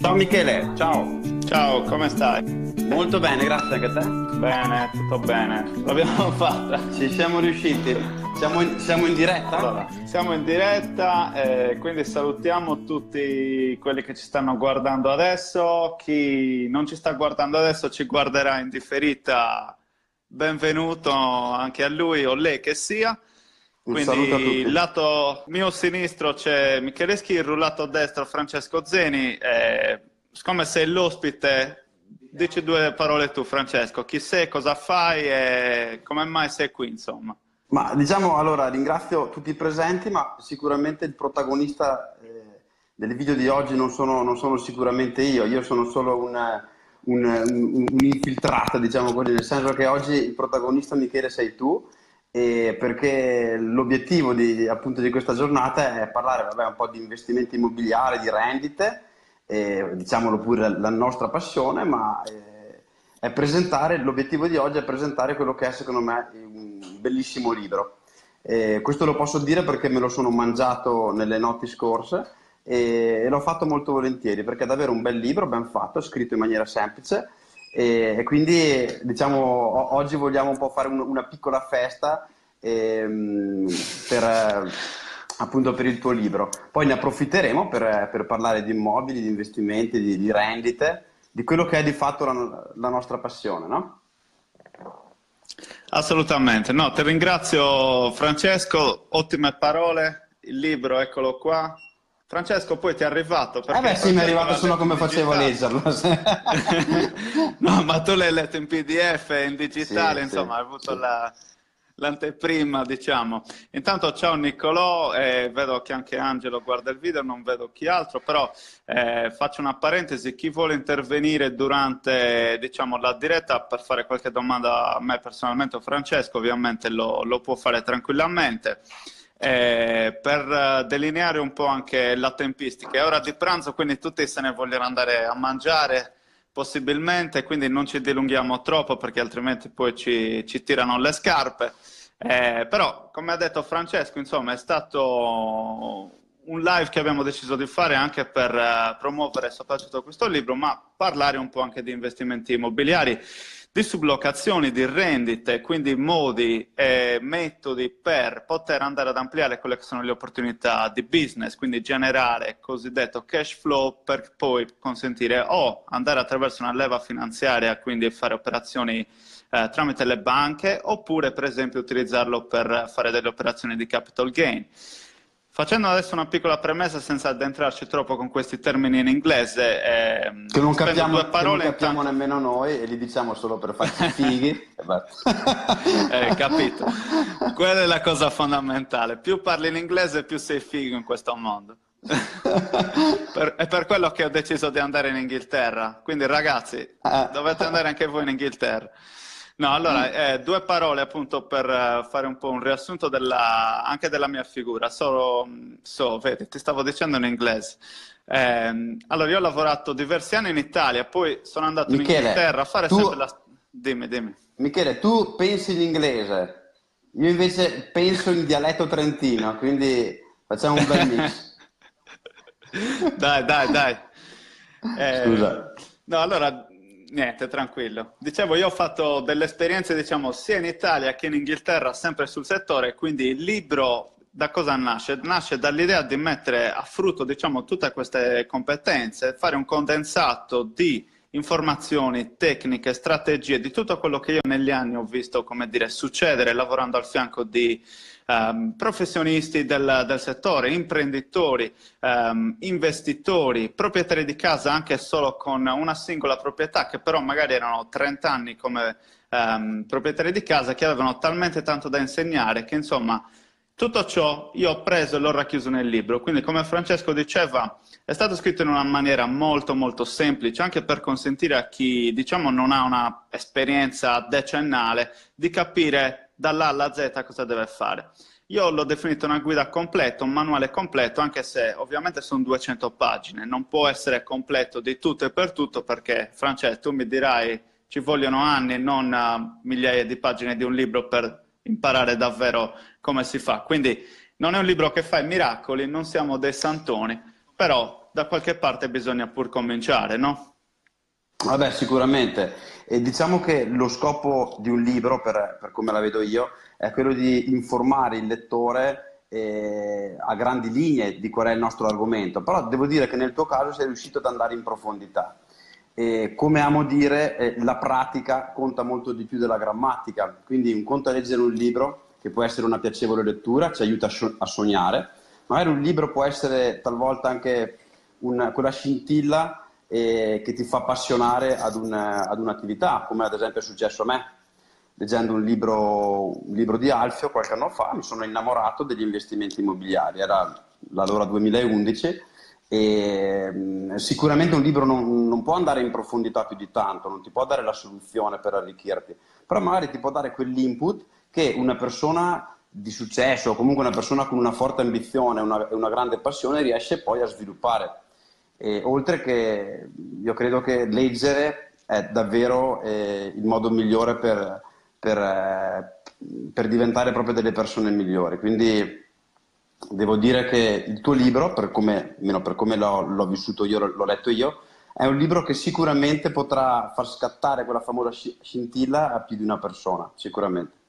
Ciao Michele, ciao. Ciao, come stai? Molto bene, grazie anche a te. Bene, tutto bene. L'abbiamo fatta. Ci siamo riusciti. Siamo in, siamo in diretta? Allora, siamo in diretta, eh, quindi salutiamo tutti quelli che ci stanno guardando adesso. Chi non ci sta guardando adesso ci guarderà in differita. Benvenuto anche a lui o lei che sia. Un saluto a Quindi tutti. lato mio sinistro c'è Michele Schirru, lato destro Francesco Zeni. Eh, siccome sei l'ospite, dici due parole tu Francesco. Chi sei, cosa fai e come mai sei qui insomma? Ma diciamo allora ringrazio tutti i presenti, ma sicuramente il protagonista eh, del video di oggi non sono, non sono sicuramente io, io sono solo un, un, un- un infiltrato, diciamo così, nel senso che oggi il protagonista Michele sei tu, e perché l'obiettivo di, appunto di questa giornata è parlare vabbè, un po' di investimenti immobiliari, di rendite, e, diciamolo pure la nostra passione, ma eh, l'obiettivo di oggi è presentare quello che è secondo me un bellissimo libro. Eh, questo lo posso dire perché me lo sono mangiato nelle notti scorse e l'ho fatto molto volentieri perché è davvero un bel libro, ben fatto, scritto in maniera semplice e, e quindi diciamo oggi vogliamo un po' fare un- una piccola festa ehm, per, appunto per il tuo libro. Poi ne approfitteremo per, per parlare di immobili, di investimenti, di, di rendite, di quello che è di fatto la, la nostra passione, no? Assolutamente, no, ti ringrazio Francesco, ottime parole, il libro eccolo qua. Francesco, poi ti è arrivato Eh beh sì, mi è arrivato solo come facevo a leggerlo. No, ma tu l'hai letto in PDF in digitale, Sì, insomma, sì, hai avuto sì. la- l'anteprima, diciamo. Intanto ciao Niccolò, eh, vedo che anche Angelo guarda il video, non vedo chi altro, però eh, faccio una parentesi, chi vuole intervenire durante, diciamo, la diretta per fare qualche domanda a me personalmente o Francesco, ovviamente lo, lo può fare tranquillamente. Eh, per eh, delineare un po' anche la tempistica, è ora di pranzo, quindi tutti se ne vogliono andare a mangiare possibilmente, quindi non ci dilunghiamo troppo perché altrimenti poi ci, ci tirano le scarpe. Eh, però, come ha detto Francesco, insomma, è stato un live che abbiamo deciso di fare anche per eh, promuovere soprattutto questo libro, ma parlare un po' anche di investimenti immobiliari, di sublocazioni, di rendite, quindi modi e metodi per poter andare ad ampliare quelle che sono le opportunità di business, quindi generare cosiddetto cash flow per poi consentire o andare attraverso una leva finanziaria, quindi fare operazioni eh, tramite le banche, oppure per esempio utilizzarlo per fare delle operazioni di capital gain. Facendo adesso una piccola premessa senza addentrarci troppo con questi termini in inglese, ehm, Che non capiamo, due parole non capiamo intanto- nemmeno noi e li diciamo solo per farci fighi. e basta. Eh, capito? Quella è la cosa fondamentale. Più parli in inglese, più sei figo in questo mondo. Per- è per quello che ho deciso di andare in Inghilterra. Quindi, ragazzi, Ah. dovete andare anche voi in Inghilterra. No, allora, eh, due parole appunto per eh, fare un po' un riassunto della- anche della mia figura. So, so, vedi, ti stavo dicendo in inglese. Ehm, allora, io ho lavorato diversi anni in Italia, poi sono andato in Michele, Inghilterra a fare tu- sempre la... Dimmi, dimmi. Michele, tu pensi in inglese, io invece penso in dialetto trentino, quindi facciamo un bel mix. Dai, dai, dai. Eh, Scusa. No, allora, niente, tranquillo. Dicevo, io ho fatto delle esperienze, diciamo, sia in Italia che in Inghilterra, sempre sul settore, quindi il libro da cosa nasce? Nasce dall'idea di mettere a frutto, diciamo, tutte queste competenze, fare un condensato di informazioni, tecniche, strategie, di tutto quello che io negli anni ho visto, come dire, succedere lavorando al fianco di ehm, professionisti del, del settore, imprenditori, ehm, investitori, proprietari di casa anche solo con una singola proprietà, che però magari erano 30 anni come ehm, proprietari di casa, che avevano talmente tanto da insegnare che insomma tutto ciò io ho preso e l'ho racchiuso nel libro. Quindi, come Francesco diceva, è stato scritto in una maniera molto molto semplice, anche per consentire a chi, diciamo, non ha una esperienza decennale di capire dall'A alla Z cosa deve fare. Io l'ho definito una guida completa, un manuale completo, anche se ovviamente sono 200 pagine, non può essere completo di tutto e per tutto perché, Francesco, tu mi dirai ci vogliono anni, non uh, migliaia di pagine di un libro per imparare davvero come si fa. Quindi non è un libro che fa i miracoli, non siamo dei santoni, però da qualche parte bisogna pur cominciare, no? Vabbè, sicuramente. E diciamo che lo scopo di un libro, per, per come la vedo io, è quello di informare il lettore eh, a grandi linee di qual è il nostro argomento, però devo dire che nel tuo caso sei riuscito ad andare in profondità. E come amo dire, eh, la pratica conta molto di più della grammatica, quindi un conto è leggere un libro, che può essere una piacevole lettura, ci aiuta a sognare, magari un libro può essere talvolta anche una, quella scintilla eh, che ti fa appassionare ad, un, ad, un'attività, come ad esempio è successo a me. Leggendo un libro, un libro di Alfio qualche anno fa mi sono innamorato degli investimenti immobiliari, era l'allora 2011 e mm, sicuramente un libro non, non, può andare in profondità più di tanto, non ti può dare la soluzione per arricchirti, però magari ti può dare quell'input che una persona di successo o comunque una persona con una forte ambizione e una, una, grande passione riesce poi a sviluppare. E, oltre che io credo che leggere è davvero eh, il modo migliore per, per, eh, per diventare proprio delle persone migliori. Quindi devo dire che il tuo libro, per come, per come l'ho, l'ho, vissuto io, l'ho letto io, è un libro che sicuramente potrà far scattare quella famosa scintilla a più di una persona, sicuramente.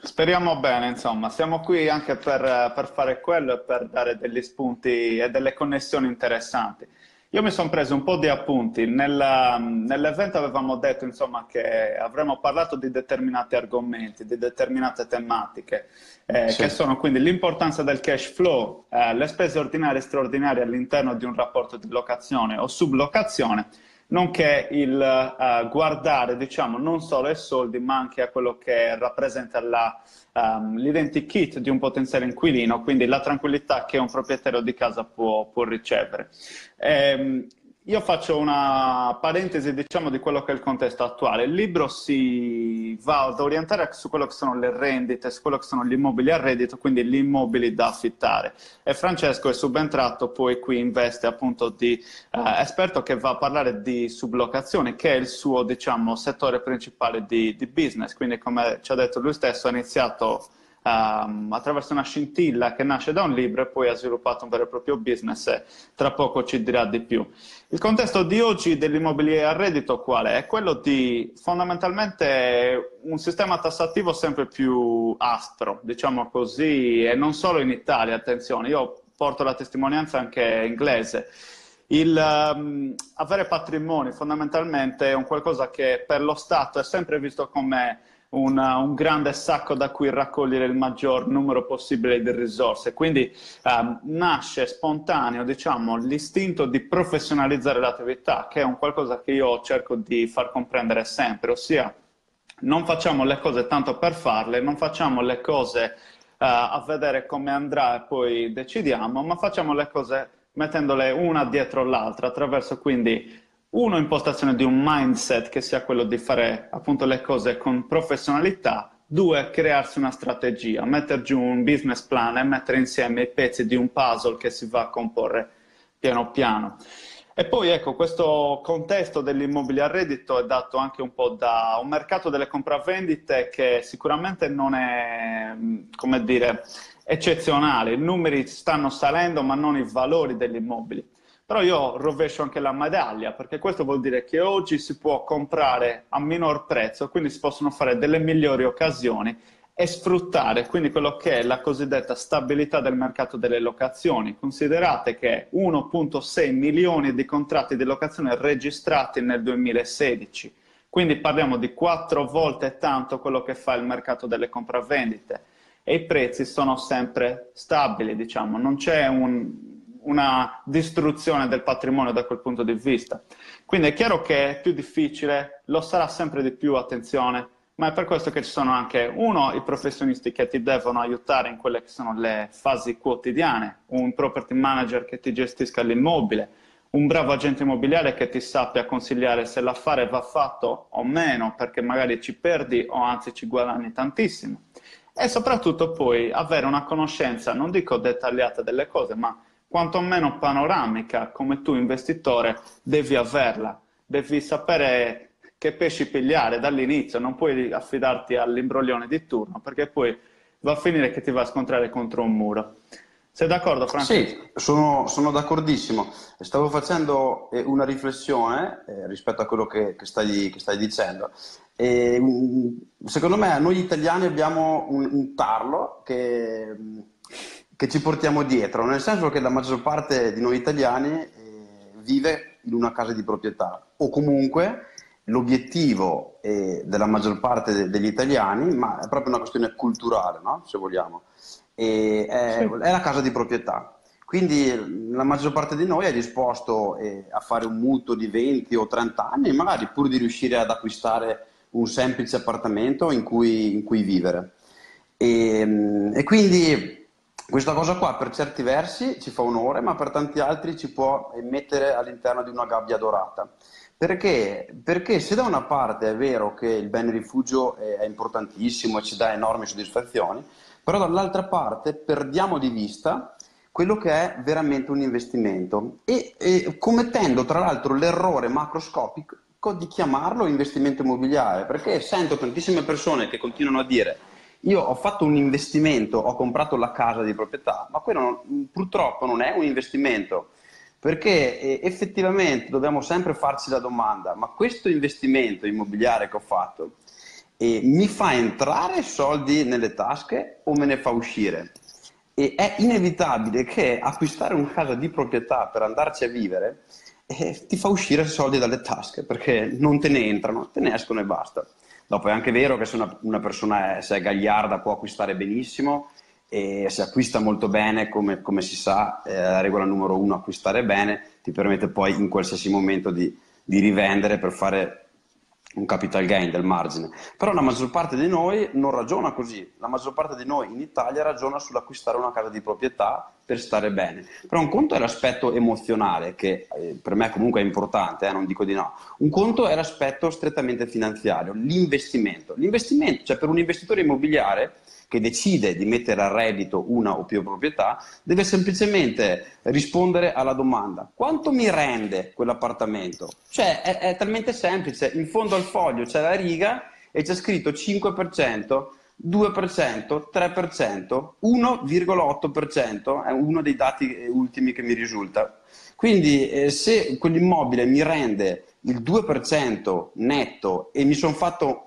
Speriamo bene, insomma, siamo qui anche per, per fare quello e per dare degli spunti e delle connessioni interessanti. Io mi sono preso un po' di appunti. Nella, nell'evento avevamo detto insomma, che avremmo parlato di determinati argomenti, di determinate tematiche, eh, sì. che sono quindi l'importanza del cash flow, eh, le spese ordinarie e straordinarie all'interno di un rapporto di locazione o sublocazione, nonché il uh, guardare diciamo, non solo ai soldi, ma anche a quello che rappresenta la, um, l'identikit di un potenziale inquilino, quindi la tranquillità che un proprietario di casa può, può ricevere. Ehm, io faccio una parentesi diciamo, di quello che è il contesto attuale. Il libro si va ad orientare su quello che sono le rendite, su quello che sono gli immobili a reddito, quindi gli immobili da affittare. E Francesco è subentrato poi qui in veste appunto di eh, esperto che va a parlare di sublocazione, che è il suo diciamo, settore principale di, di business. Quindi come ci ha detto lui stesso ha iniziato um, attraverso una scintilla che nasce da un libro e poi ha sviluppato un vero e proprio business e tra poco ci dirà di più. Il contesto di oggi dell'immobiliare a reddito qual è? È quello di fondamentalmente un sistema tassativo sempre più aspro, diciamo così, e non solo in Italia, attenzione, io porto la testimonianza anche inglese. Il um, avere patrimoni fondamentalmente è un qualcosa che per lo Stato è sempre visto come una, un grande sacco da cui raccogliere il maggior numero possibile di risorse. Quindi um, nasce spontaneo diciamo, l'istinto di professionalizzare l'attività, che è un qualcosa che io cerco di far comprendere sempre, ossia non facciamo le cose tanto per farle, non facciamo le cose uh, a vedere come andrà e poi decidiamo, ma facciamo le cose mettendole una dietro l'altra, attraverso quindi uno, impostazione di un mindset che sia quello di fare appunto le cose con professionalità, due, crearsi una strategia, mettere giù un business plan e mettere insieme i pezzi di un puzzle che si va a comporre piano piano. E poi ecco, questo contesto dell'immobile a reddito è dato anche un po' da un mercato delle compravendite che sicuramente non è, come dire, eccezionale. I numeri stanno salendo, ma non i valori degli immobili. Però io rovescio anche la medaglia, perché questo vuol dire che oggi si può comprare a minor prezzo, quindi si possono fare delle migliori occasioni e sfruttare quindi quello che è la cosiddetta stabilità del mercato delle locazioni. Considerate che 1.6 milioni di contratti di locazione registrati nel 2016, quindi parliamo di quattro volte tanto quello che fa il mercato delle compravendite. E i prezzi sono sempre stabili, diciamo, non c'è un, una distruzione del patrimonio da quel punto di vista. Quindi è chiaro che è più difficile, lo sarà sempre di più, attenzione, ma è per questo che ci sono anche, uno, i professionisti che ti devono aiutare in quelle che sono le fasi quotidiane, un property manager che ti gestisca l'immobile, un bravo agente immobiliare che ti sappia consigliare se l'affare va fatto o meno, perché magari ci perdi o anzi ci guadagni tantissimo. E soprattutto poi avere una conoscenza, non dico dettagliata delle cose, ma quantomeno panoramica, come tu investitore devi averla, devi sapere che pesci pigliare dall'inizio, non puoi affidarti all'imbroglione di turno, perché poi va a finire che ti va a scontrare contro un muro. Sei d'accordo Francesco? Sì, sono, sono d'accordissimo. Stavo facendo eh, una riflessione eh, rispetto a quello che, che, stai, che stai, dicendo. E, mm, secondo me noi italiani abbiamo un, un tarlo che, che, ci portiamo dietro, nel senso che la maggior parte di noi italiani eh, vive in una casa di proprietà o comunque l'obiettivo eh, della maggior parte de- degli italiani, ma è proprio una questione culturale, no? se vogliamo, e è, sì. è la casa di proprietà. Quindi la maggior parte di noi è disposto eh, a fare un mutuo di 20 o 30 anni, magari pur di riuscire ad acquistare un semplice appartamento in cui, in cui vivere. E, e, quindi questa cosa qua per certi versi ci fa onore, ma per tanti altri ci può mettere all'interno di una gabbia dorata. Perché? Perché se da una parte è vero che il bene rifugio è importantissimo e ci dà enormi soddisfazioni, però dall'altra parte perdiamo di vista quello che è veramente un investimento e, e commettendo tra l'altro l'errore macroscopico di chiamarlo investimento immobiliare, perché sento tantissime persone che continuano a dire io ho fatto un investimento, ho comprato la casa di proprietà, ma quello non, purtroppo non è un investimento perché eh, effettivamente dobbiamo sempre farci la domanda, ma questo investimento immobiliare che ho fatto eh, mi fa entrare soldi nelle tasche o me ne fa uscire? E è inevitabile che acquistare una casa di proprietà per andarci a vivere eh, ti fa uscire soldi dalle tasche perché non te ne entrano, te ne escono e basta. Dopo è anche vero che se una, una persona è, se è gagliarda può acquistare benissimo, e si acquista molto bene, come, come si sa, eh, la regola numero uno, acquistare bene, ti permette poi in qualsiasi momento di, di rivendere per fare un capital gain del margine. Però la maggior parte di noi non ragiona così, la maggior parte di noi in Italia ragiona sull'acquistare una casa di proprietà per stare bene. Però un conto è l'aspetto emozionale, che eh, per me comunque è importante, eh, non dico di no. Un conto è l'aspetto strettamente finanziario, l'investimento. L'investimento, cioè per un investitore immobiliare, che decide di mettere a reddito una o più proprietà deve semplicemente rispondere alla domanda quanto mi rende quell'appartamento? Cioè è, è talmente semplice, in fondo al foglio c'è la riga e c'è scritto 5%, 2%, 3%, 1,8% è uno dei dati ultimi che mi risulta. Quindi eh, se quell'immobile mi rende il 2% netto e mi sono fatto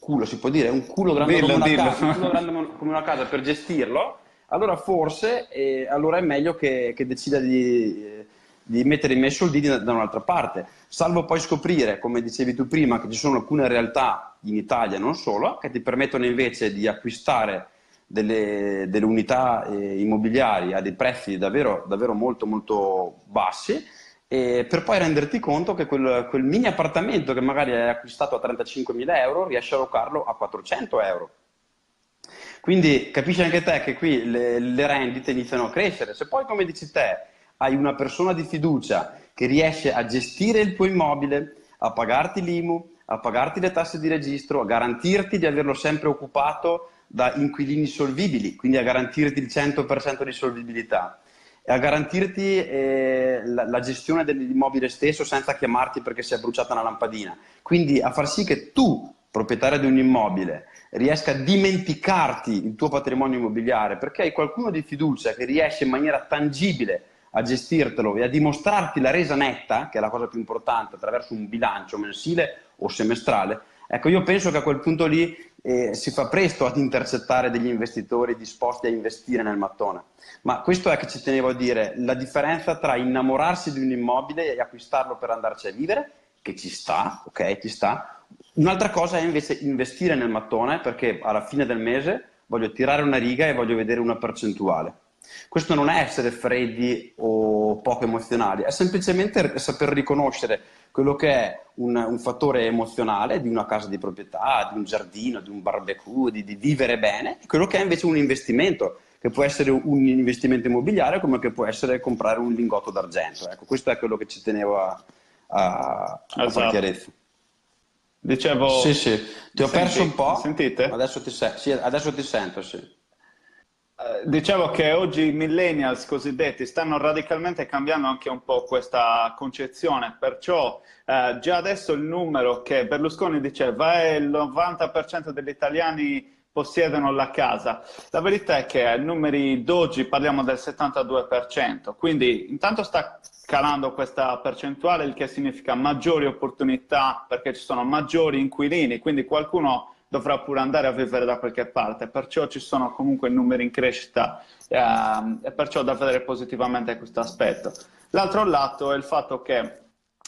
culo, si può dire, un culo grande, dillo, come, una casa, un culo grande come una casa per gestirlo, allora forse eh, allora è meglio che, che decida di, di, mettere i miei soldini da, da, un'altra parte. Salvo poi scoprire, come dicevi tu prima, che ci sono alcune realtà in Italia, non solo, che ti permettono invece di acquistare delle, delle unità eh, immobiliari a dei prezzi davvero, davvero molto molto bassi e per poi renderti conto che quel, quel, mini appartamento che magari hai acquistato a 35.000 euro riesci a locarlo a 400 euro. Quindi capisci anche te che qui le, le rendite iniziano a crescere. Se poi, come dici te, hai una persona di fiducia che riesce a gestire il tuo immobile, a pagarti l'IMU, a pagarti le tasse di registro, a garantirti di averlo sempre occupato da inquilini solvibili, quindi a garantirti il 100% di solvibilità a garantirti eh, la, la, gestione dell'immobile stesso senza chiamarti perché si è bruciata una lampadina. Quindi a far sì che tu, proprietario di un immobile, riesca a dimenticarti il tuo patrimonio immobiliare perché hai qualcuno di fiducia che riesce in maniera tangibile a gestirtelo e a dimostrarti la resa netta, che è la cosa più importante, attraverso un bilancio mensile o semestrale, ecco io penso che a quel punto lì eh, si fa presto ad intercettare degli investitori disposti a investire nel mattone. Ma questo è che ci tenevo a dire, la differenza tra innamorarsi di un immobile e acquistarlo per andarci a vivere, che ci sta, ok, ci sta. Un'altra cosa è invece investire nel mattone perché alla fine del mese voglio tirare una riga e voglio vedere una percentuale. Questo non è essere freddi o poco emozionali, è semplicemente saper riconoscere quello che è un, un, fattore emozionale di una casa di proprietà, di un giardino, di un barbecue, di, di, vivere bene, e quello che è invece un investimento, che può essere un investimento immobiliare come che può essere comprare un lingotto d'argento. Ecco, questo è quello che ci tenevo a, a, esatto. fare chiarezza. Dicevo... Sì, sì, ti ho senti, perso un po'. Sentite? Adesso ti, se- sì, adesso ti sento, sì. Eh, dicevo che oggi i millennials cosiddetti stanno radicalmente cambiando anche un po' questa concezione, perciò eh, già adesso il numero che Berlusconi diceva è il 90% degli italiani possiedono la casa. La verità è che ai numeri d'oggi parliamo del 72%, quindi intanto sta calando questa percentuale, il che significa maggiori opportunità perché ci sono maggiori inquilini, quindi qualcuno dovrà pure andare a vivere da qualche parte, perciò ci sono comunque numeri in crescita ehm, e perciò da vedere positivamente questo aspetto. L'altro lato è il fatto che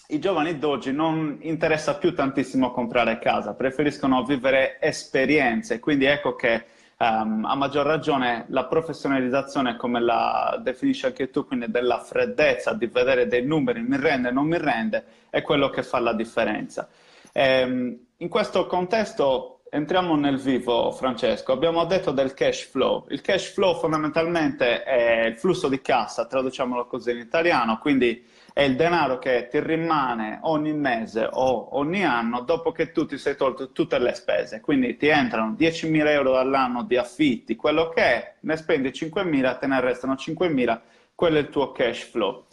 i giovani d'oggi non interessa più tantissimo comprare casa, preferiscono vivere esperienze, quindi ecco che um, a maggior ragione la professionalizzazione, come la definisci anche tu, quindi della freddezza di vedere dei numeri, mi rende, non mi rende, è quello che fa la differenza. Um, in questo contesto entriamo nel vivo, Francesco. Abbiamo detto del cash flow. Il cash flow fondamentalmente è il flusso di cassa, traduciamolo così in italiano, quindi è il denaro che ti rimane ogni mese o ogni anno dopo che tu ti sei tolto tutte le spese. Quindi ti entrano 10.000 euro all'anno di affitti, quello che è, ne spendi 5.000, te ne restano 5.000, quello è il tuo cash flow.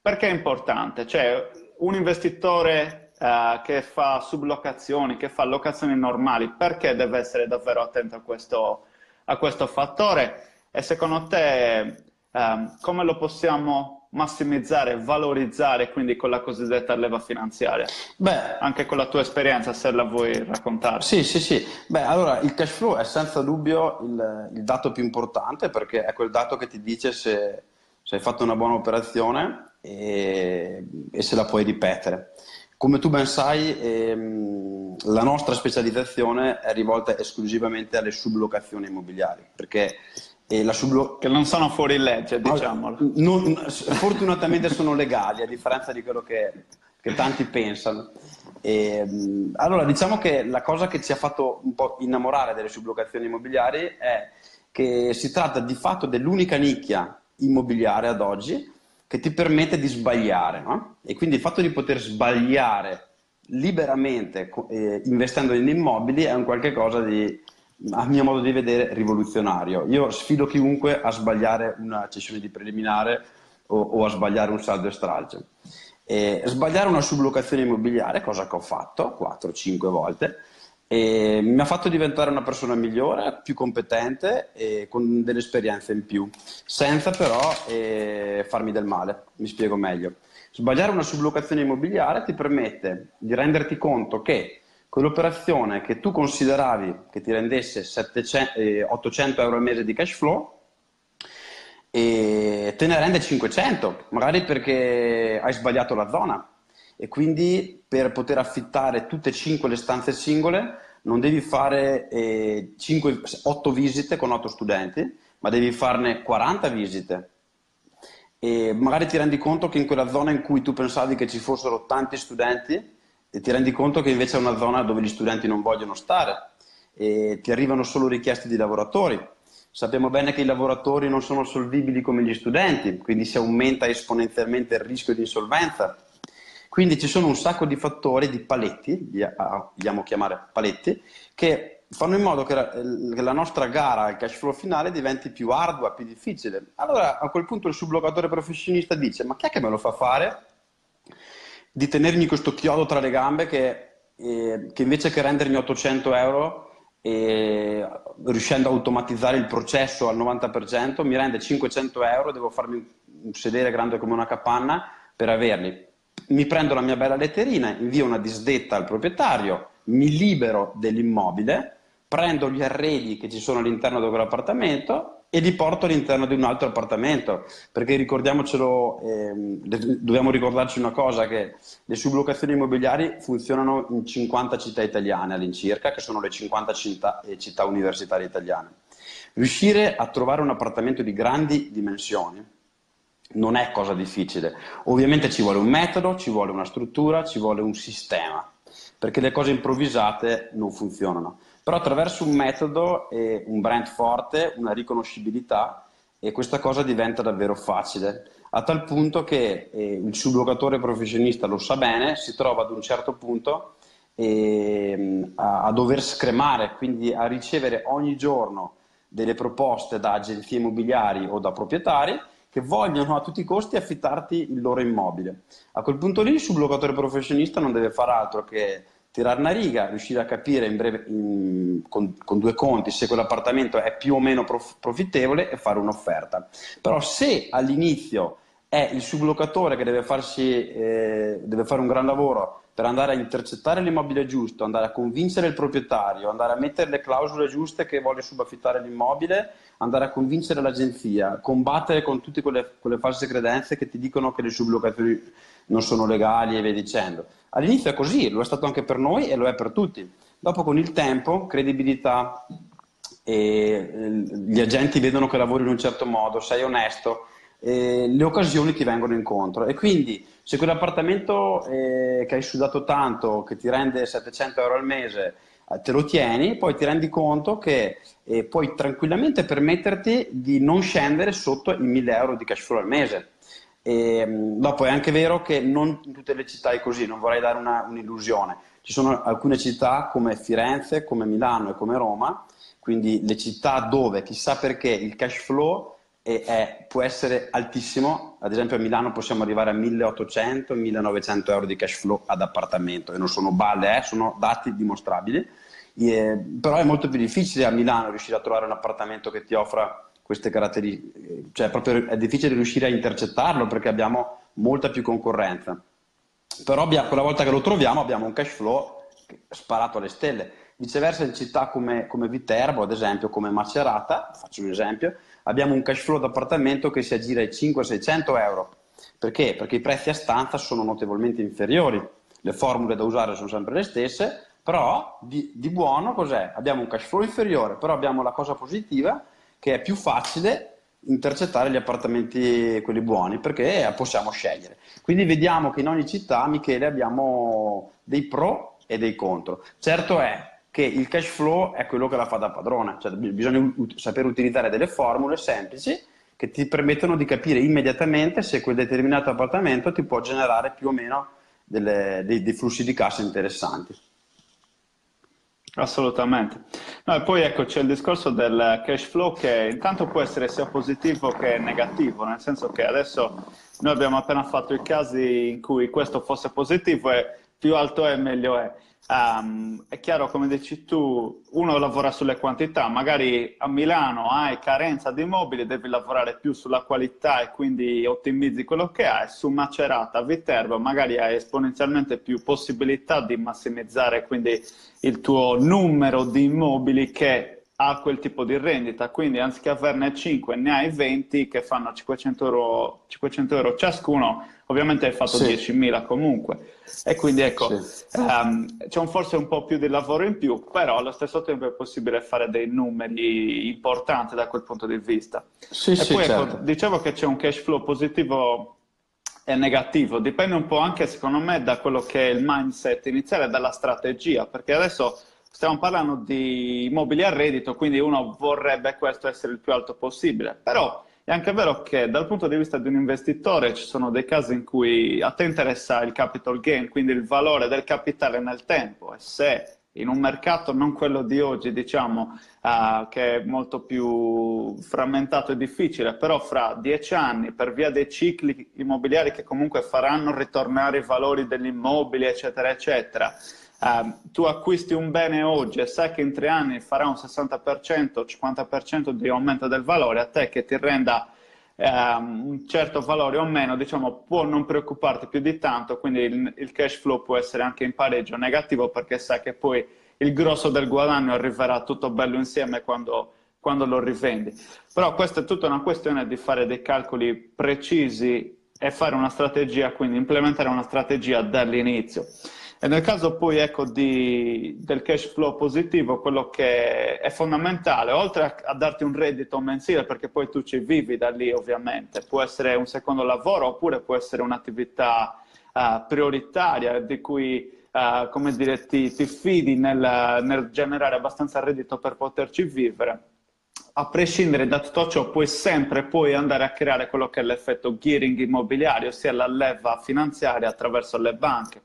Perché è importante? Cioè, un investitore uh, che fa sublocazioni, che fa locazioni normali, perché deve essere davvero attento a questo, a questo fattore? E secondo te, um, come lo possiamo massimizzare, valorizzare quindi con la cosiddetta leva finanziaria? Beh, anche con la tua esperienza, se la vuoi raccontare. Sì, sì, sì. Beh, allora il cash flow è senza dubbio il, il dato più importante perché è quel dato che ti dice se, se hai fatto una buona operazione e, e, se la puoi ripetere. Come tu ben sai, ehm, la nostra specializzazione è rivolta esclusivamente alle sublocazioni immobiliari perché e la sublo... Che non sono fuori legge, diciamolo. Non, fortunatamente sono legali, a differenza di quello che, che tanti pensano. E, allora, diciamo che la cosa che ci ha fatto un po' innamorare delle sublocazioni immobiliari è che si tratta di fatto dell'unica nicchia immobiliare ad oggi che ti permette di sbagliare. No? E quindi il fatto di poter sbagliare liberamente eh, investendo in immobili è un qualche cosa di a mio modo di vedere, rivoluzionario. Io sfido chiunque a sbagliare una cessione di preliminare o, o a sbagliare un saldo e stralcio. E sbagliare una sublocazione immobiliare, cosa che ho fatto 4-5 volte, e mi ha fatto diventare una persona migliore, più competente e con delle esperienze in più, senza però eh, farmi del male. Mi spiego meglio. Sbagliare una sublocazione immobiliare ti permette di renderti conto che quell'operazione che tu consideravi che ti rendesse 700, eh, 800 euro al mese di cash flow e te ne rende 500, magari perché hai sbagliato la zona e quindi per poter affittare tutte e 5 le stanze singole non devi fare eh, 5, 8 visite con 8 studenti, ma devi farne 40 visite. E magari ti rendi conto che in quella zona in cui tu pensavi che ci fossero tanti studenti, ti rendi conto che invece è una zona dove gli studenti non vogliono stare e ti arrivano solo richieste di lavoratori. Sappiamo bene che i lavoratori non sono solvibili come gli studenti, quindi si aumenta esponenzialmente il rischio di insolvenza. Quindi ci sono un sacco di fattori, di paletti, li amo chiamare paletti, che fanno in modo che la, nostra gara al cash flow finale diventi più ardua, più difficile. Allora a quel punto il sublocatore professionista dice ma chi è che me lo fa fare? di tenermi questo chiodo tra le gambe che, eh, che invece che rendermi 800 euro e riuscendo a automatizzare il processo al 90% mi rende 500 euro, devo farmi un sedere grande come una capanna per averli. Mi prendo la mia bella letterina, invio una disdetta al proprietario, mi libero dell'immobile, prendo gli arredi che ci sono all'interno di quell'appartamento e li porto all'interno di un altro appartamento, perché ricordiamocelo, eh, dobbiamo ricordarci una cosa, che le sublocazioni immobiliari funzionano in 50 città italiane all'incirca, che sono le 50 città, città universitarie italiane. Riuscire a trovare un appartamento di grandi dimensioni non è cosa difficile. Ovviamente ci vuole un metodo, ci vuole una struttura, ci vuole un sistema, perché le cose improvvisate non funzionano però attraverso un metodo e un brand forte, una riconoscibilità e questa cosa diventa davvero facile, a tal punto che eh, il sublocatore professionista lo sa bene, si trova ad un certo punto eh, a, a, dover scremare, quindi a ricevere ogni giorno delle proposte da agenzie immobiliari o da proprietari che vogliono a tutti i costi affittarti il loro immobile. A quel punto lì il sublocatore professionista non deve fare altro che tirare una riga, riuscire a capire in breve, in, con, con, due conti se quell'appartamento è più o meno prof, profittevole e fare un'offerta. Però se all'inizio è il sublocatore che deve, farsi, eh, deve fare un gran lavoro per andare a intercettare l'immobile giusto, andare a convincere il proprietario, andare a mettere le clausole giuste che vuole subaffittare l'immobile, andare a convincere l'agenzia, combattere con tutte quelle, quelle false credenze che ti dicono che le sublocazioni non sono legali e via dicendo. All'inizio è così, lo è stato anche per noi e lo è per tutti. Dopo con il tempo, credibilità, e gli agenti vedono che lavori in un certo modo, sei onesto, le occasioni ti vengono incontro e quindi se quell'appartamento eh, che hai sudato tanto, che ti rende 700 euro al mese, eh, te lo tieni, poi ti rendi conto che eh, puoi tranquillamente permetterti di non scendere sotto i 1000 euro di cash flow al mese. E, dopo è anche vero che non in tutte le città è così, non vorrei dare una, un'illusione. Ci sono alcune città come Firenze, come Milano e come Roma, quindi le città dove chissà perché il cash flow è, è, può essere altissimo, ad esempio a Milano possiamo arrivare a 1800-1900 euro di cash flow ad appartamento e non sono balle, eh, sono dati dimostrabili, e, però è molto più difficile a Milano riuscire a trovare un appartamento che ti offra queste caratteristiche, cioè proprio è difficile riuscire a intercettarlo perché abbiamo molta più concorrenza. Però abbiamo, quella volta che lo troviamo abbiamo un cash flow sparato alle stelle. Viceversa in città come, come Viterbo, ad esempio, come Macerata, faccio un esempio, abbiamo un cash flow d'appartamento che si aggira ai 500-600 euro. Perché? Perché i prezzi a stanza sono notevolmente inferiori. Le formule da usare sono sempre le stesse, però di, di buono cos'è? Abbiamo un cash flow inferiore, però abbiamo la cosa positiva che è più facile intercettare gli appartamenti quelli buoni perché possiamo scegliere. Quindi vediamo che in ogni città, Michele, abbiamo dei pro e dei contro. Certo è che il cash flow è quello che la fa da padrone, cioè bisogna ut- saper utilizzare delle formule semplici che ti permettono di capire immediatamente se quel determinato appartamento ti può generare più o meno delle, dei, dei flussi di cassa interessanti. Assolutamente. No, e poi ecco c'è il discorso del cash flow che intanto può essere sia positivo che negativo, nel senso che adesso noi abbiamo appena fatto i casi in cui questo fosse positivo e più alto è meglio è. Um, è chiaro, come dici tu, uno lavora sulle quantità, magari a Milano hai carenza di immobili, devi lavorare più sulla qualità e quindi ottimizzi quello che hai, su Macerata, Viterbo, magari hai esponenzialmente più possibilità di massimizzare quindi il tuo numero di immobili che ha quel tipo di rendita, quindi anziché averne 5 ne hai 20 che fanno 500 euro, 500 euro ciascuno, ovviamente hai fatto sì. 10.000 comunque. E quindi ecco, sì. um, c'è un, forse un po' più di lavoro in più, però allo stesso tempo è possibile fare dei numeri importanti da quel punto di vista. Sì, e sì, poi ecco, certo. ecco, dicevo che c'è un cash flow positivo e negativo, dipende un po' anche secondo me da quello che è il mindset iniziale, dalla strategia, perché adesso stiamo parlando di immobili a reddito, quindi uno vorrebbe questo essere il più alto possibile, però è anche vero che dal punto di vista di un investitore ci sono dei casi in cui a te interessa il capital gain, quindi il valore del capitale nel tempo. E se in un mercato non quello di oggi, diciamo, uh, che è molto più frammentato e difficile, però fra dieci anni, per via dei cicli immobiliari che comunque faranno ritornare i valori degli immobili, eccetera, eccetera, Uh, tu acquisti un bene oggi e sai che in tre anni farà un 60%, 50% di aumento del valore, a te che ti renda uh, un certo valore o meno, diciamo, può non preoccuparti più di tanto, quindi il, il, cash flow può essere anche in pareggio negativo perché sai che poi il grosso del guadagno arriverà tutto bello insieme quando, quando lo rivendi. Però questa è tutta una questione di fare dei calcoli precisi e fare una strategia, quindi implementare una strategia dall'inizio. E nel caso poi ecco, di, del cash flow positivo, quello che è fondamentale, oltre a, a, darti un reddito mensile, perché poi tu ci vivi da lì ovviamente, può essere un secondo lavoro oppure può essere un'attività uh, prioritaria di cui uh, come dire, ti, ti fidi nel, nel generare abbastanza reddito per poterci vivere a prescindere da tutto ciò, puoi sempre poi andare a creare quello che è l'effetto gearing immobiliare, ossia la leva finanziaria attraverso le banche.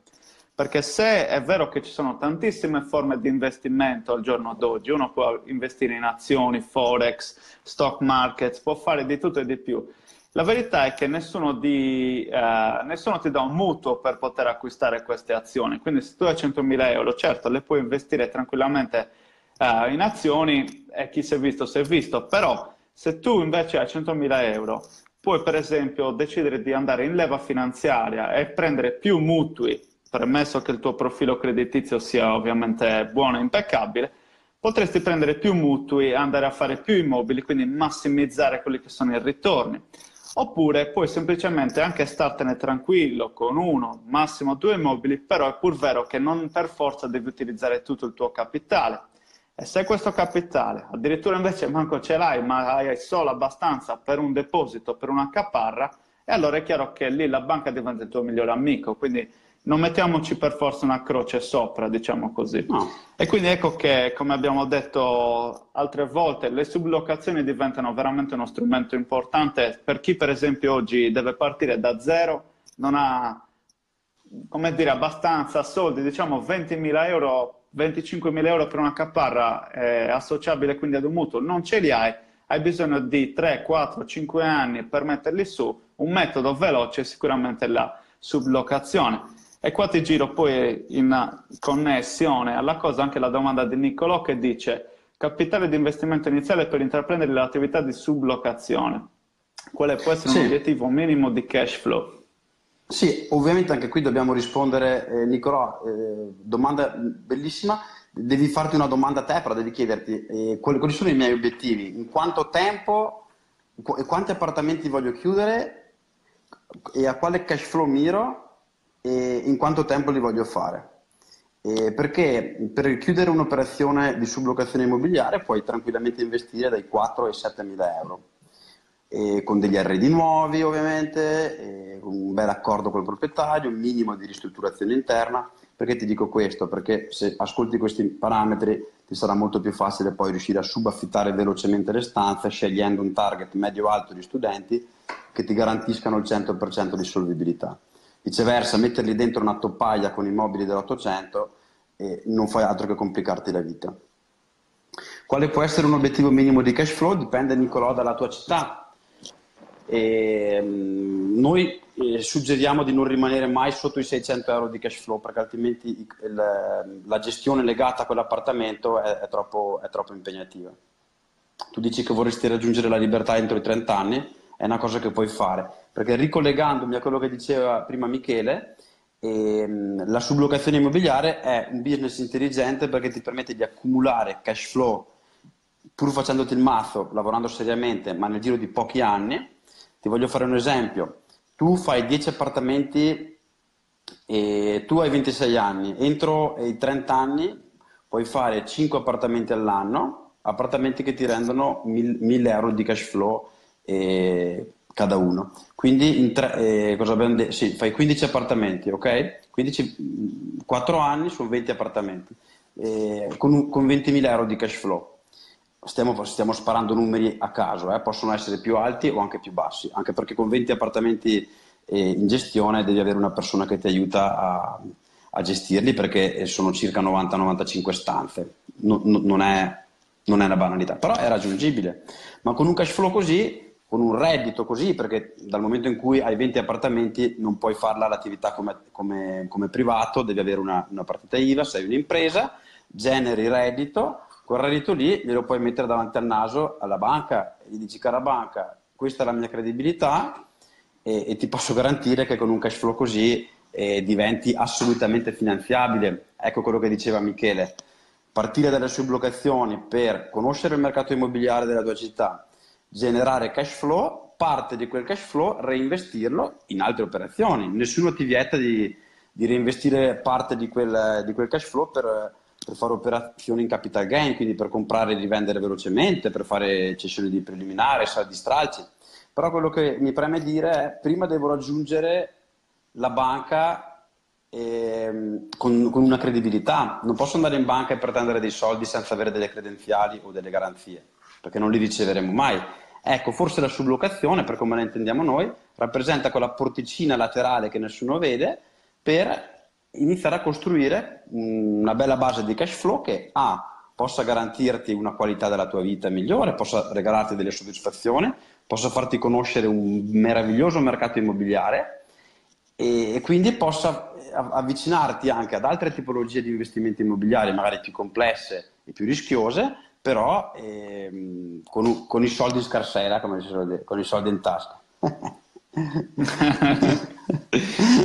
Perché se è vero che ci sono tantissime forme di investimento al giorno d'oggi, uno può investire in azioni, forex, stock markets, può fare di tutto e di più. La verità è che nessuno, di, eh, nessuno, ti dà un mutuo per poter acquistare queste azioni, quindi se tu hai 100.000 euro, certo, le puoi investire tranquillamente eh, in azioni e chi si è visto si è visto, però se tu invece hai 100.000 euro, puoi per esempio decidere di andare in leva finanziaria e prendere più mutui, premesso che il tuo profilo creditizio sia ovviamente buono e impeccabile, potresti prendere più mutui, andare a fare più immobili, quindi massimizzare quelli che sono i ritorni. Oppure puoi semplicemente anche startene tranquillo con uno, massimo due immobili, però è pur vero che non per forza devi utilizzare tutto il tuo capitale. E se questo capitale addirittura invece manco ce l'hai, ma hai solo abbastanza per un deposito, per una caparra, e allora è chiaro che lì la banca diventa il tuo migliore amico. Quindi non mettiamoci per forza una croce sopra, diciamo così. No. E quindi ecco che, come abbiamo detto altre volte, le sublocazioni diventano veramente uno strumento importante per chi, per esempio, oggi deve partire da zero, non ha, come dire, abbastanza soldi, diciamo 20.000 euro 25.000 euro per una caparra eh, associabile quindi ad un mutuo, non ce li hai, hai bisogno di 3, 4, 5 anni per metterli su, un metodo veloce è sicuramente la sublocazione. E qua ti giro poi in connessione alla cosa anche la domanda di Niccolò che dice capitale di investimento iniziale per intraprendere l'attività di sublocazione. Quale può essere sì. un obiettivo minimo di cash flow? Sì, ovviamente anche qui dobbiamo rispondere, eh, Nicolò, eh, domanda bellissima, devi farti una domanda a te, però devi chiederti eh, quali, quali, sono i miei obiettivi, in quanto tempo, qu- quanti appartamenti voglio chiudere e a quale cash flow miro e in quanto tempo li voglio fare. perché per chiudere un'operazione di sublocazione immobiliare puoi tranquillamente investire dai 4 ai 7 mila euro e con degli arredi nuovi ovviamente, un bel accordo col proprietario, un minimo di ristrutturazione interna. Perché ti dico questo? Perché se ascolti questi parametri ti sarà molto più facile poi riuscire a subaffittare velocemente le stanze scegliendo un target medio-alto di studenti che ti garantiscano il 100% di solvibilità. Viceversa, metterli dentro una toppaglia con immobili dell'800 e non fai altro che complicarti la vita. Quale può essere un obiettivo minimo di cash flow? Dipende, Nicolò, dalla tua città e, um, noi eh, suggeriamo di non rimanere mai sotto i 600 euro di cash flow perché altrimenti il, la gestione legata a quell'appartamento è, è, troppo, è troppo impegnativa. Tu dici che vorresti raggiungere la libertà entro i 30 anni, è una cosa che puoi fare, perché ricollegandomi a quello che diceva prima Michele, ehm, la sublocazione immobiliare è un business intelligente perché ti permette di accumulare cash flow pur facendoti il mazzo, lavorando seriamente, ma nel giro di pochi anni, ti voglio fare un esempio. Tu fai 10 appartamenti e tu hai 26 anni, entro i 30 anni puoi fare 5 appartamenti all'anno, appartamenti che ti rendono 1000 euro di cash flow eh, cada uno. Quindi in tre, eh, cosa de- sì, fai 15 appartamenti, ok? 15, 4 anni su 20 appartamenti, eh, con, con 20.000 euro di cash flow stiamo, stiamo sparando numeri a caso, eh? possono essere più alti o anche più bassi, anche perché con 20 appartamenti eh, in gestione devi avere una persona che ti aiuta a, a gestirli perché sono circa 90-95 stanze, no, no, non, è, non è una banalità, però è raggiungibile. Ma con un cash flow così con un reddito così, perché dal momento in cui hai 20 appartamenti non puoi farla l'attività come, come, come privato, devi avere una, una partita IVA, sei un'impresa, generi reddito Quel reddito lì glielo puoi mettere davanti al naso alla banca gli dici cara banca, questa è la mia credibilità e, e ti posso garantire che con un cash flow così eh, diventi assolutamente finanziabile. Ecco quello che diceva Michele. Partire dalle sublocazioni per conoscere il mercato immobiliare della tua città, generare cash flow, parte di quel cash flow reinvestirlo in altre operazioni. Nessuno ti vieta di, di reinvestire parte di quel, di quel cash flow per per fare operazioni in capital gain, quindi per comprare e rivendere velocemente, per fare cessioni di preliminare, saldi stralci. Però quello che mi preme dire è prima devo raggiungere la banca eh, con, con, una credibilità. Non posso andare in banca e pretendere dei soldi senza avere delle credenziali o delle garanzie, perché non li riceveremo mai. Ecco, forse la sublocazione, per come la intendiamo noi, rappresenta quella porticina laterale che nessuno vede per iniziare a costruire una bella base di cash flow che A possa garantirti una qualità della tua vita migliore, possa regalarti delle soddisfazioni, possa farti conoscere un meraviglioso mercato immobiliare e, quindi possa avvicinarti anche ad altre tipologie di investimenti immobiliari, magari più complesse e più rischiose, però ehm, con, con, i soldi in scarsera, come si suol dire, con i soldi in tasca.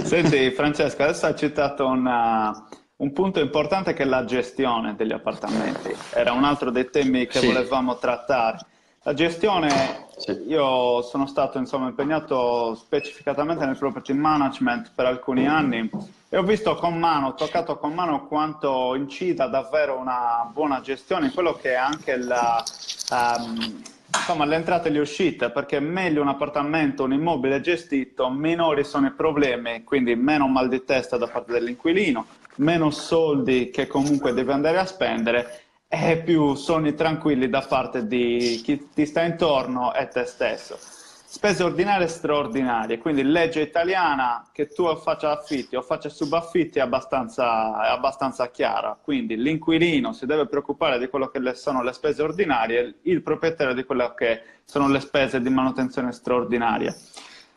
Senti Francesco, adesso hai citato una, un punto importante che è la gestione degli appartamenti. Era un altro dei temi che sì. volevamo trattare. La gestione, sì. io sono stato insomma, impegnato specificatamente nel property management per alcuni anni e ho visto con mano, ho toccato con mano quanto incida davvero una buona gestione in quello che è anche la, um, insomma, le entrate e le uscite, perché meglio un appartamento, un immobile gestito, minori sono i problemi, quindi meno mal di testa da parte dell'inquilino, meno soldi che comunque deve andare a spendere e più sogni tranquilli da parte di chi ti sta intorno e te stesso. Spese ordinarie e straordinarie, quindi legge italiana che tu faccia affitti o faccia subaffitti è abbastanza, è abbastanza chiara, quindi l'inquilino si deve preoccupare di quello che sono le spese ordinarie, il proprietario di quello che sono le spese di manutenzione straordinaria.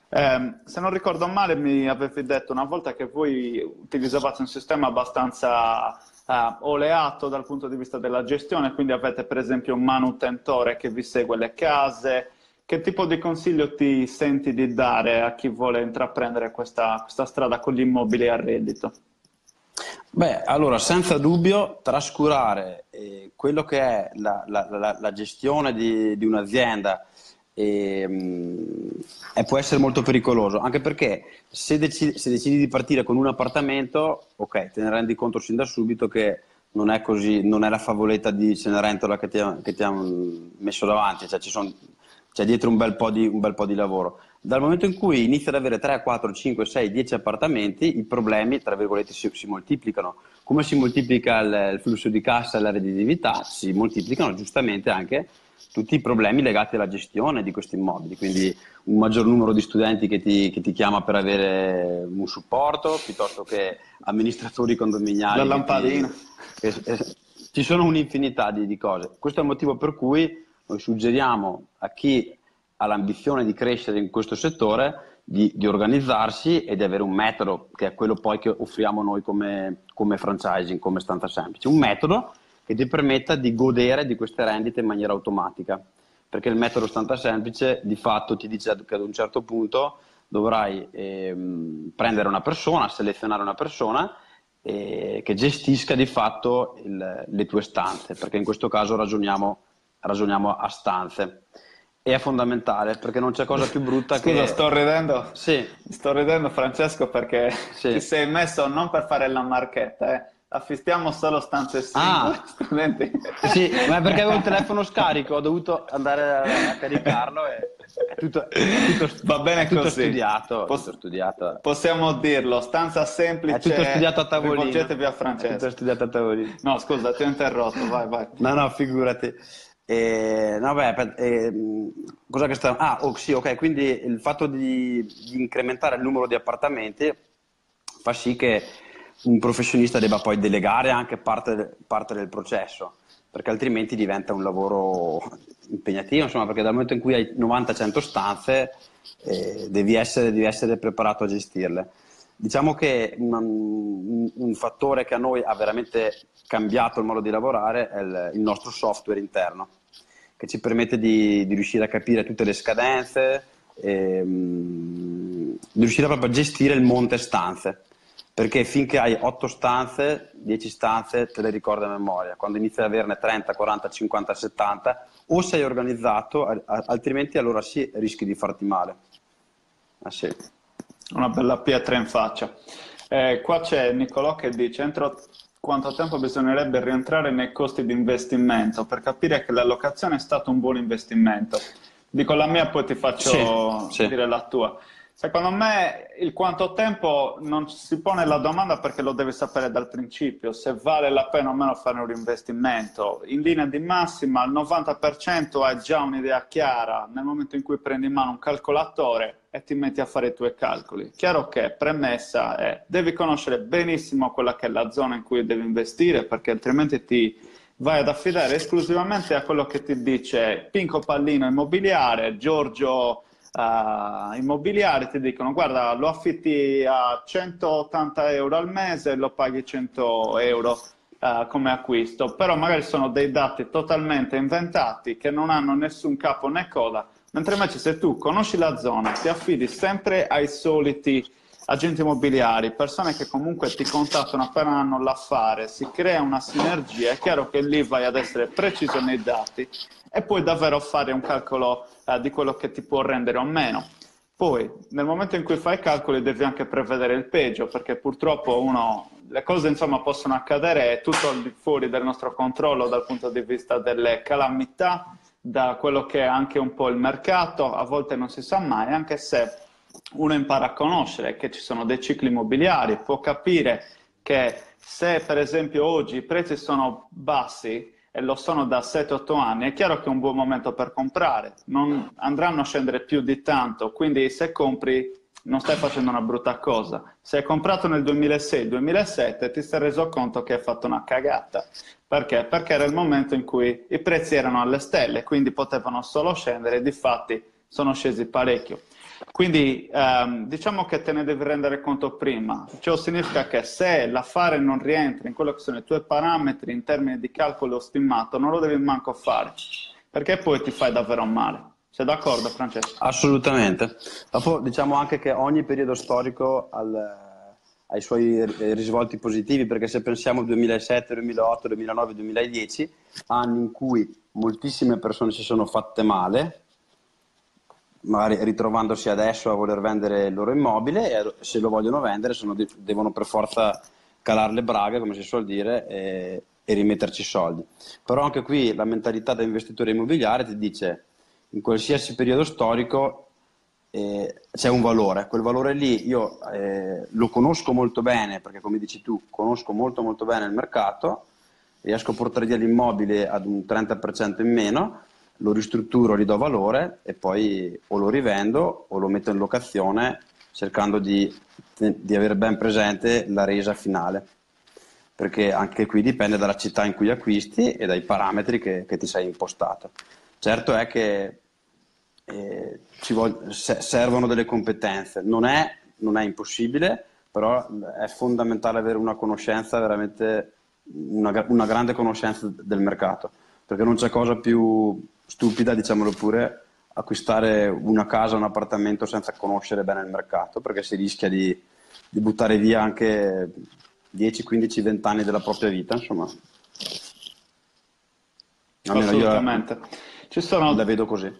Eh, se non ricordo male, mi avevi detto una volta che voi utilizzavate un sistema abbastanza eh, oleato dal punto di vista della gestione, quindi avete per esempio un manutentore che vi segue le case. Che tipo di consiglio ti senti di dare a chi vuole intraprendere questa, questa strada con gli immobili a reddito? Beh, allora, senza dubbio, trascurare eh, quello che è la, la, la, la gestione di, di un'azienda e, mm, e, può essere molto pericoloso, anche perché se decidi, se decidi, di partire con un appartamento, ok, te ne rendi conto sin da subito che non è così, non è la favoletta di Cenerentola che ti ha, che ti ha messo davanti, cioè son, c'è dietro un bel, di, un bel, po di, lavoro. Dal momento in cui inizi ad avere 3, 4, 5, 6, 10 appartamenti, i problemi, tra virgolette, si, si moltiplicano. Come si moltiplica il, il flusso di cassa e la redditività, si moltiplicano giustamente anche tutti i problemi legati alla gestione di questi immobili, quindi un maggior numero di studenti che ti, che ti chiama per avere un supporto, piuttosto che amministratori condominiali. La lampadina. Ti, eh, ci sono un'infinità di, di cose. Questo è il motivo per cui noi suggeriamo a chi ha l'ambizione di crescere in questo settore di, di, organizzarsi e di avere un metodo, che è quello poi che offriamo noi come, come franchising, come stanza semplice. Un metodo che ti permetta di godere di queste rendite in maniera automatica. Perché il metodo stanta semplice di fatto ti dice che ad un certo punto dovrai ehm, prendere una persona, selezionare una persona eh, che gestisca di fatto il, le tue stanze, perché in questo caso ragioniamo, ragioniamo a stanze. E è fondamentale perché non c'è cosa più brutta Scusa, che. Scusa, sto ridendo. Sì. Sto ridendo, Francesco, perché sì. ti sei messo non per fare la marchetta, eh affistiamo solo stanze singole. Ah, studenti. sì, ma perché avevo il telefono scarico, ho dovuto andare a, a caricarlo e tutto, tutto, Va bene tutto così. Studiato, Poss- tutto studiato. Possiamo dirlo, stanza semplice. È tutto studiato a tavolino. Rivolgetevi a Francesco. È tutto studiato a tavolino. No, scusa, ti ho interrotto, vai, vai. No, no, figurati. Eh, no, beh, eh, cosa che sta... Ah, oh, sì, ok, quindi il fatto di, di incrementare il numero di appartamenti fa sì che un professionista debba poi delegare anche parte, parte, del processo, perché altrimenti diventa un lavoro impegnativo, insomma, perché dal momento in cui hai 90-100 stanze eh, devi, essere, devi, essere, preparato a gestirle. Diciamo che un, un, fattore che a noi ha veramente cambiato il modo di lavorare è il, il nostro software interno, che ci permette di, di riuscire a capire tutte le scadenze, e, um, di riuscire proprio a gestire il monte stanze perché finché hai 8 stanze, 10 stanze te le ricordi a memoria, quando inizi ad averne 30, 40, 50, 70 o sei organizzato, altrimenti allora sì rischi di farti male. Ah, sì. Una bella pietra in faccia. Eh, qua c'è Nicolò che dice entro quanto tempo bisognerebbe rientrare nei costi di investimento per capire che l'allocazione è stato un buon investimento. Dico la mia, poi ti faccio sì, dire sì. la tua. Secondo me il quanto tempo non si pone la domanda perché lo devi sapere dal principio, se vale la pena o meno fare un investimento. In linea di massima al 90% hai già un'idea chiara nel momento in cui prendi in mano un calcolatore e ti metti a fare i tuoi calcoli. Chiaro che premessa è devi conoscere benissimo quella che è la zona in cui devi investire perché altrimenti ti vai ad affidare esclusivamente a quello che ti dice Pinco Pallino Immobiliare, Giorgio uh, Immobiliare, ti dicono guarda lo affitti a 180 euro al mese e lo paghi 100 euro uh, come acquisto, però magari sono dei dati totalmente inventati che non hanno nessun capo né coda, mentre invece se tu conosci la zona, ti affidi sempre ai soliti agenti immobiliari, persone che comunque ti contattano appena hanno l'affare, si crea una sinergia, è chiaro che lì vai ad essere preciso nei dati e puoi davvero fare un calcolo eh, di quello che ti può rendere o meno. Poi, nel momento in cui fai i calcoli, devi anche prevedere il peggio, perché purtroppo uno, le cose insomma possono accadere, tutto fuori del nostro controllo dal punto di vista delle calamità, da quello che è anche un po' il mercato, a volte non si sa mai, anche se uno impara a conoscere che ci sono dei cicli immobiliari, può capire che se per esempio oggi i prezzi sono bassi e lo sono da 7-8 anni, è chiaro che è un buon momento per comprare, non andranno a scendere più di tanto, quindi se compri non stai facendo una brutta cosa. Se hai comprato nel 2006-2007 ti sei reso conto che hai fatto una cagata. Perché? Perché era il momento in cui i prezzi erano alle stelle, quindi potevano solo scendere e di fatti sono scesi parecchio. Quindi ehm, diciamo che te ne devi rendere conto prima. Ciò significa che se l'affare non rientra in quello che sono i tuoi parametri in termini di calcolo stimato, non lo devi manco fare, perché poi ti fai davvero male. Sei d'accordo Francesco? Assolutamente. Dopo diciamo anche che ogni periodo storico al, ha i suoi risvolti positivi, perché se pensiamo al 2007, 2008, 2009, 2010, anni in cui moltissime persone si sono fatte male, magari ritrovandosi adesso a voler vendere il loro immobile e se lo vogliono vendere sono, devono per forza calare le braghe, come si suol dire, e, e rimetterci soldi. Però anche qui la mentalità da investitore immobiliare ti dice in qualsiasi periodo storico eh, c'è un valore, quel valore lì io eh, lo conosco molto bene perché come dici tu conosco molto molto bene il mercato, riesco a portare via l'immobile ad un 30% in meno lo ristrutturo, gli do valore e poi o lo rivendo o lo metto in locazione cercando di, di avere ben presente la resa finale. Perché anche qui dipende dalla città in cui acquisti e dai parametri che, che ti sei impostato. Certo è che eh, voglio, servono delle competenze, non è, non è, impossibile, però è fondamentale avere una conoscenza, veramente una, una grande conoscenza del mercato, perché non c'è cosa più stupida, diciamolo pure, acquistare una casa, un appartamento senza conoscere bene il mercato, perché si rischia di, di buttare via anche 10, 15, 20 anni della propria vita, insomma. Assolutamente. Ci sono... La vedo così.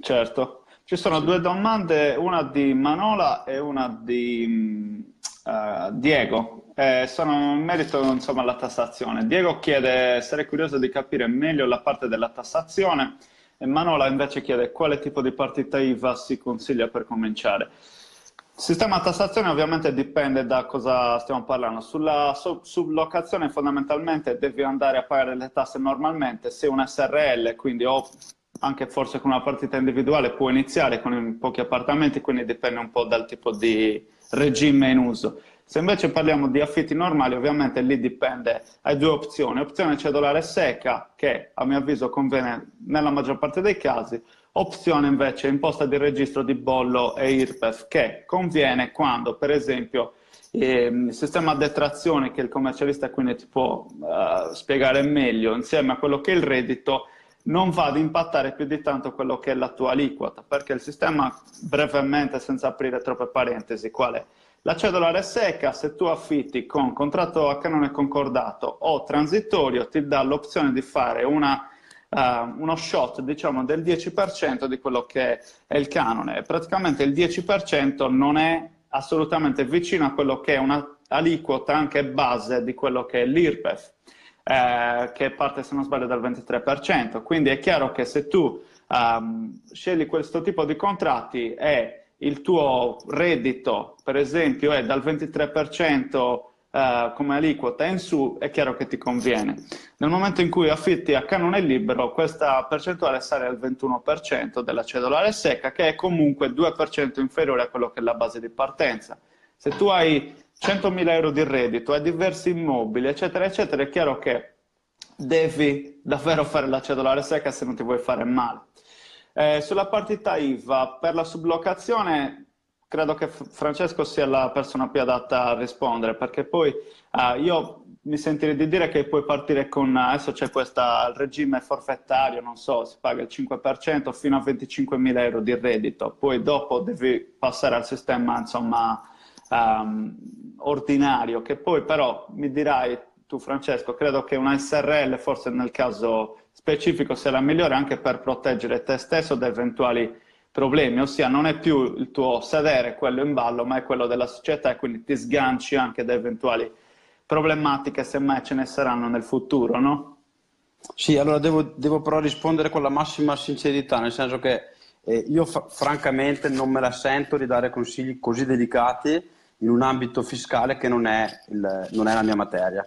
Certo. Ci sono due domande, una di Manola e una di uh, Diego eh, sono in merito insomma, alla tassazione. Diego chiede, sarei curioso di capire meglio la parte della tassazione e Manola invece chiede quale tipo di partita IVA si consiglia per cominciare. Il sistema tassazione ovviamente dipende da cosa stiamo parlando. Sulla sublocazione fondamentalmente devi andare a pagare le tasse normalmente, se un SRL, quindi o anche forse con una partita individuale può iniziare con pochi appartamenti, quindi dipende un po' dal tipo di regime in uso. Se invece parliamo di affitti normali, ovviamente lì dipende, hai due opzioni. Opzione cedolare secca, che a mio avviso conviene nella maggior parte dei casi, opzione invece imposta di registro di bollo e IRPEF, che conviene quando, per esempio, ehm, il sistema a detrazione che il commercialista quindi ti può uh, spiegare meglio, insieme a quello che è il reddito, non va ad impattare più di tanto quello che è la tua aliquota, perché il sistema, brevemente, senza aprire troppe parentesi, quale la cedolare secca, se tu affitti con contratto a canone concordato o transitorio, ti dà l'opzione di fare una, uh, uno shot diciamo, del 10% di quello che è il canone. Praticamente il 10% non è assolutamente vicino a quello che è un'aliquota anche base di quello che è l'IRPEF, eh, che parte, se non sbaglio, dal 23%. Quindi è chiaro che se tu um, scegli questo tipo di contratti e il tuo reddito, per esempio, è dal 23% eh, come aliquota in su, è chiaro che ti conviene. Nel momento in cui affitti a canone libero, questa percentuale sale al 21% della cedolare secca, che è comunque 2% inferiore a quello che è la base di partenza. Se tu hai 100.000 euro di reddito, hai diversi immobili, eccetera, eccetera, è chiaro che devi davvero fare la cedolare secca se non ti vuoi fare male. Eh, sulla partita IVA, per la sublocazione, credo che Francesco sia la persona più adatta a rispondere, perché poi eh, io mi sentirei di dire che puoi partire con, adesso c'è questo regime forfettario, non so, si paga il 5% fino a 25.000 euro di reddito, poi dopo devi passare al sistema, insomma, um, ordinario, che poi però mi dirai tu Francesco, credo che una SRL forse nel caso specifico la migliore anche per proteggere te stesso da eventuali problemi, ossia non è più il tuo sedere quello in ballo, ma è quello della società e quindi ti sganci anche da eventuali problematiche se mai ce ne saranno nel futuro, no? Sì, allora devo, devo però rispondere con la massima sincerità, nel senso che eh, io fa- francamente non me la sento di dare consigli così delicati in un ambito fiscale che non è, il, non è la mia materia.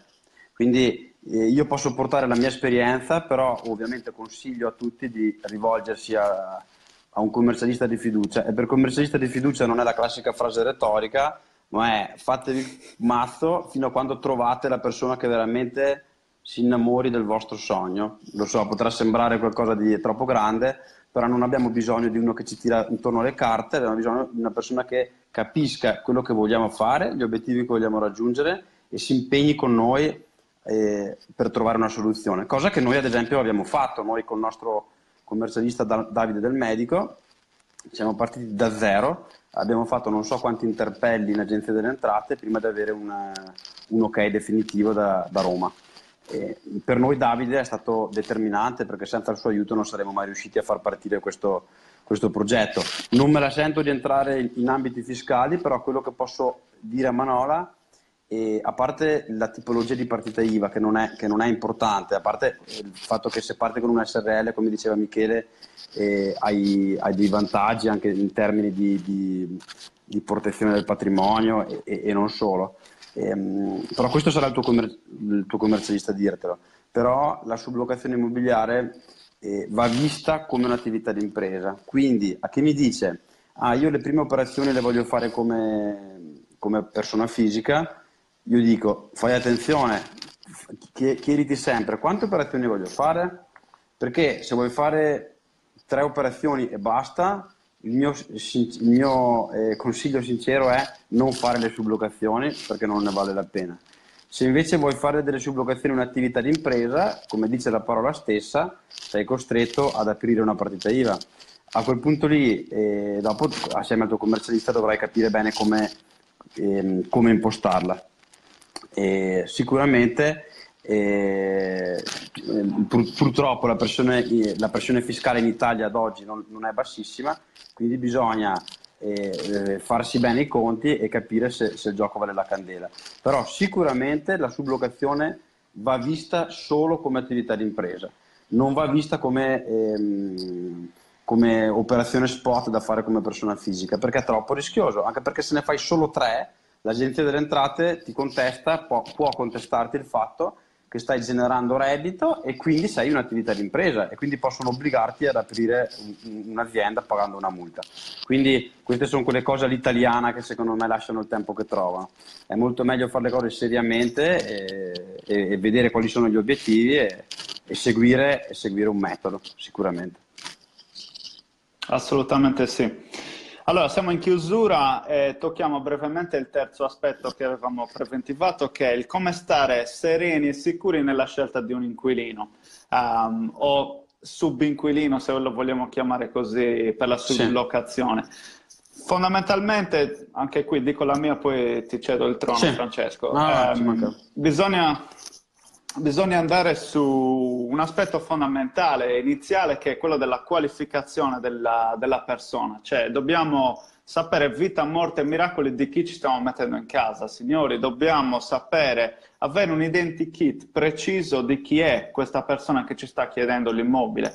Quindi io posso portare la mia esperienza, però ovviamente consiglio a tutti di rivolgersi a, a un commercialista di fiducia. E per commercialista di fiducia non è la classica frase retorica, ma è fatevi mazzo fino a quando trovate la persona che veramente si innamori del vostro sogno. Lo so, potrà sembrare qualcosa di troppo grande, però non abbiamo bisogno di uno che ci tira intorno alle carte, abbiamo bisogno di una persona che capisca quello che vogliamo fare, gli obiettivi che vogliamo raggiungere e si impegni con noi eh, per trovare una soluzione. Cosa che noi ad esempio abbiamo fatto, noi con il nostro commercialista Davide del Medico, siamo partiti da zero abbiamo fatto non so quanti interpelli in Agenzia delle Entrate prima di avere una, un ok definitivo da, da Roma. E per noi Davide è stato determinante perché senza il suo aiuto non saremmo mai riusciti a far partire questo, questo progetto. Non me la sento di entrare in ambiti fiscali, però quello che posso dire a Manola e a parte la tipologia di partita IVA che non, è, che non, è, importante, a parte il fatto che se parte con un SRL, come diceva Michele, eh, hai, hai, dei vantaggi anche in termini di, di, di protezione del patrimonio e, e, e non solo. Ehm, però questo sarà il tuo, commer- il tuo, commercialista a dirtelo. Però la sublocazione immobiliare eh, va vista come un'attività di impresa. Quindi a chi mi dice, ah io le prime operazioni le voglio fare come, come persona fisica, io dico fai attenzione, chiediti sempre quante operazioni voglio fare, perché se vuoi fare tre operazioni e basta, il mio, il mio eh, consiglio sincero è non fare le sublocazioni perché non ne vale la pena. Se invece vuoi fare delle sublocazioni un'attività di impresa, come dice la parola stessa, sei costretto ad aprire una partita IVA. A quel punto lì, eh, dopo, assieme al tuo commercialista, dovrai capire bene come, ehm, come impostarla. E sicuramente eh, pur, purtroppo la pressione, la pressione, fiscale in Italia ad oggi non, non è bassissima, quindi bisogna eh, farsi bene i conti e capire se, se, il gioco vale la candela. Però sicuramente la sublocazione va vista solo come attività di impresa, non va vista come, ehm, come operazione spot da fare come persona fisica, perché è troppo rischioso, anche perché se ne fai solo tre l'agenzia delle entrate ti contesta, può, può, contestarti il fatto che stai generando reddito e quindi sei un'attività di impresa e quindi possono obbligarti ad aprire un'azienda pagando una multa. Quindi queste sono quelle cose all'italiana che secondo me lasciano il tempo che trovano. È molto meglio fare le cose seriamente e, e, e vedere quali sono gli obiettivi e, e seguire, seguire un metodo, sicuramente. Assolutamente sì. Allora, siamo in chiusura e tocchiamo brevemente il terzo aspetto che avevamo preventivato, che è il come stare sereni e sicuri nella scelta di un inquilino um, o subinquilino, se lo vogliamo chiamare così, per la sublocazione. Sì. Fondamentalmente, anche qui dico la mia, poi ti cedo il trono, sì. Francesco. No, um, bisogna bisogna andare su un aspetto fondamentale, iniziale, che è quello della qualificazione della, della, persona. Cioè, dobbiamo sapere vita, morte e miracoli di chi ci stiamo mettendo in casa. Signori, dobbiamo sapere, avere un identikit preciso di chi è questa persona che ci sta chiedendo l'immobile.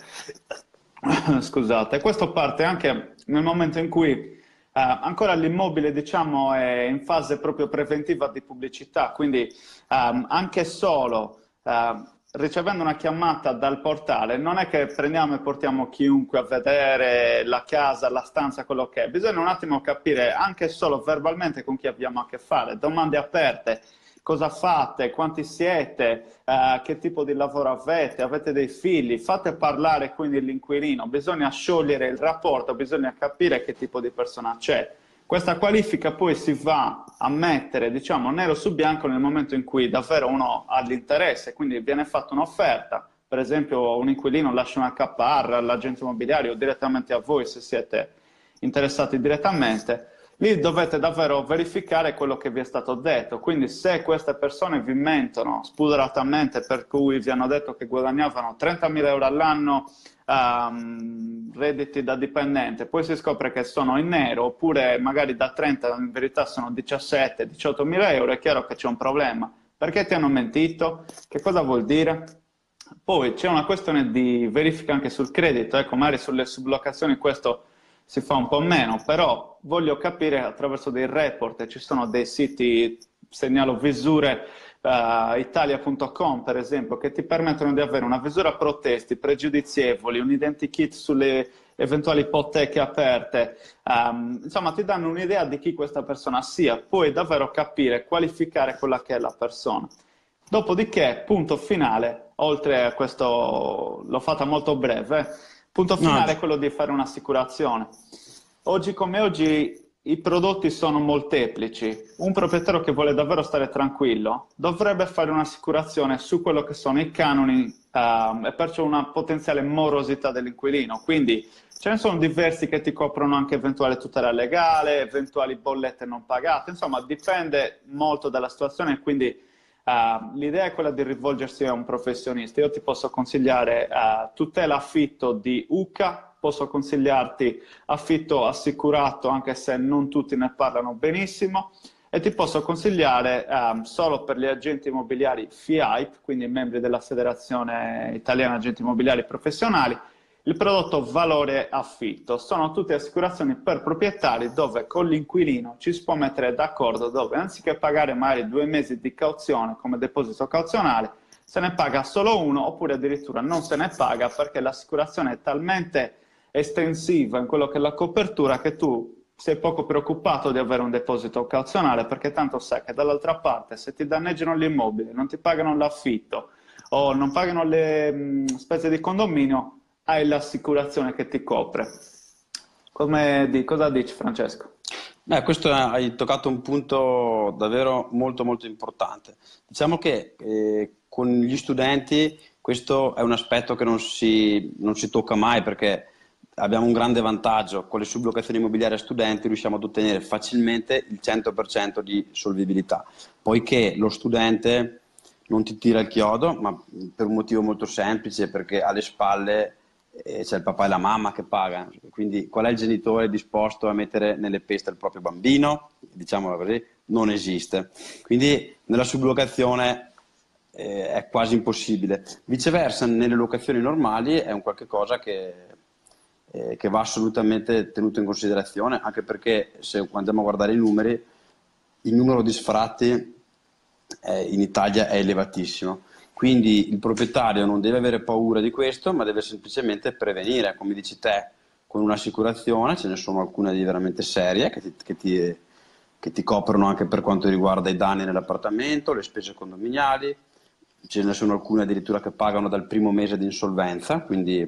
Scusate, questo parte anche nel momento in cui Uh, ancora l'immobile diciamo, è in fase proprio preventiva di pubblicità, quindi um, anche solo uh, ricevendo una chiamata dal portale, non è che prendiamo e portiamo chiunque a vedere la casa, la stanza, quello che è. Bisogna un attimo capire anche solo verbalmente con chi abbiamo a che fare, domande aperte. cosa fate, quanti siete, uh, che tipo di lavoro avete, avete dei figli, fate parlare quindi l'inquilino, bisogna sciogliere il rapporto, bisogna capire che tipo di persona c'è. Questa qualifica poi si va a mettere, diciamo, nero su bianco nel momento in cui davvero uno ha l'interesse, quindi viene fatta un'offerta, per esempio un inquilino lascia una KR all'agente immobiliare o direttamente a voi se siete interessati direttamente, lì dovete davvero verificare quello che vi è stato detto. Quindi se queste persone vi mentono spudoratamente per cui vi hanno detto che guadagnavano 30.000 euro all'anno um, redditi da dipendente, poi si scopre che sono in nero oppure magari da 30 in verità sono 17-18 mila euro, è chiaro che c'è un problema. Perché ti hanno mentito? Che cosa vuol dire? Poi c'è una questione di verifica anche sul credito, ecco, magari sulle sublocazioni questo si fa un po' meno, però voglio capire attraverso dei report, ci sono dei siti, segnalo visure uh, italia.com per esempio, che ti permettono di avere una visura protesti pregiudizievoli, un identikit sulle eventuali ipoteche aperte, um, insomma ti danno un'idea di chi questa persona sia, puoi davvero capire, qualificare quella che è la persona. Dopodiché, punto finale, oltre a questo, l'ho fatta molto breve, punto finale no. è quello di fare un'assicurazione. Oggi come oggi i prodotti sono molteplici. Un proprietario che vuole davvero stare tranquillo dovrebbe fare un'assicurazione su quello che sono i canoni uh, e perciò una potenziale morosità dell'inquilino. Quindi ce ne sono diversi che ti coprono anche eventuale tutela legale, eventuali bollette non pagate, insomma dipende molto dalla situazione quindi uh, l'idea è quella di rivolgersi a un professionista. Io ti posso consigliare uh, tutela affitto di UCA posso consigliarti affitto assicurato anche se non tutti ne parlano benissimo e ti posso consigliare um, solo per gli agenti immobiliari FIAIP, quindi membri della Federazione Italiana Agenti Immobiliari Professionali, il prodotto valore affitto. Sono tutte assicurazioni per proprietari dove con l'inquilino ci si può mettere d'accordo dove anziché pagare magari due mesi di cauzione come deposito cauzionale, se ne paga solo uno oppure addirittura non se ne paga perché l'assicurazione è talmente estensiva in quello che è la copertura che tu sei poco preoccupato di avere un deposito cauzionale perché tanto sai che dall'altra parte se ti danneggiano gli immobili, non ti pagano l'affitto o non pagano le mh, spese di condominio, hai l'assicurazione che ti copre. Come di, cosa dici Francesco? Beh, questo hai toccato un punto davvero molto molto importante. Diciamo che eh, con gli studenti questo è un aspetto che non si, non si tocca mai perché abbiamo un grande vantaggio, con le sublocazioni immobiliari a studenti riusciamo ad ottenere facilmente il 100% di solvibilità, poiché lo studente non ti tira il chiodo, ma per un motivo molto semplice, perché alle spalle eh, c'è il papà e la mamma che pagano, quindi qual è il genitore disposto a mettere nelle peste il proprio bambino? Diciamolo così, non esiste. Quindi nella sublocazione eh, è quasi impossibile. Viceversa, nelle locazioni normali è un qualche cosa che eh, che va assolutamente tenuto in considerazione, anche perché se andiamo a guardare i numeri, il numero di sfratti eh, in Italia è elevatissimo. Quindi il proprietario non deve avere paura di questo, ma deve semplicemente prevenire, come dici te, con un'assicurazione, ce ne sono alcune di veramente serie che ti, che ti, che ti coprono anche per quanto riguarda i danni nell'appartamento, le spese condominiali, ce ne sono alcune addirittura che pagano dal primo mese di insolvenza, quindi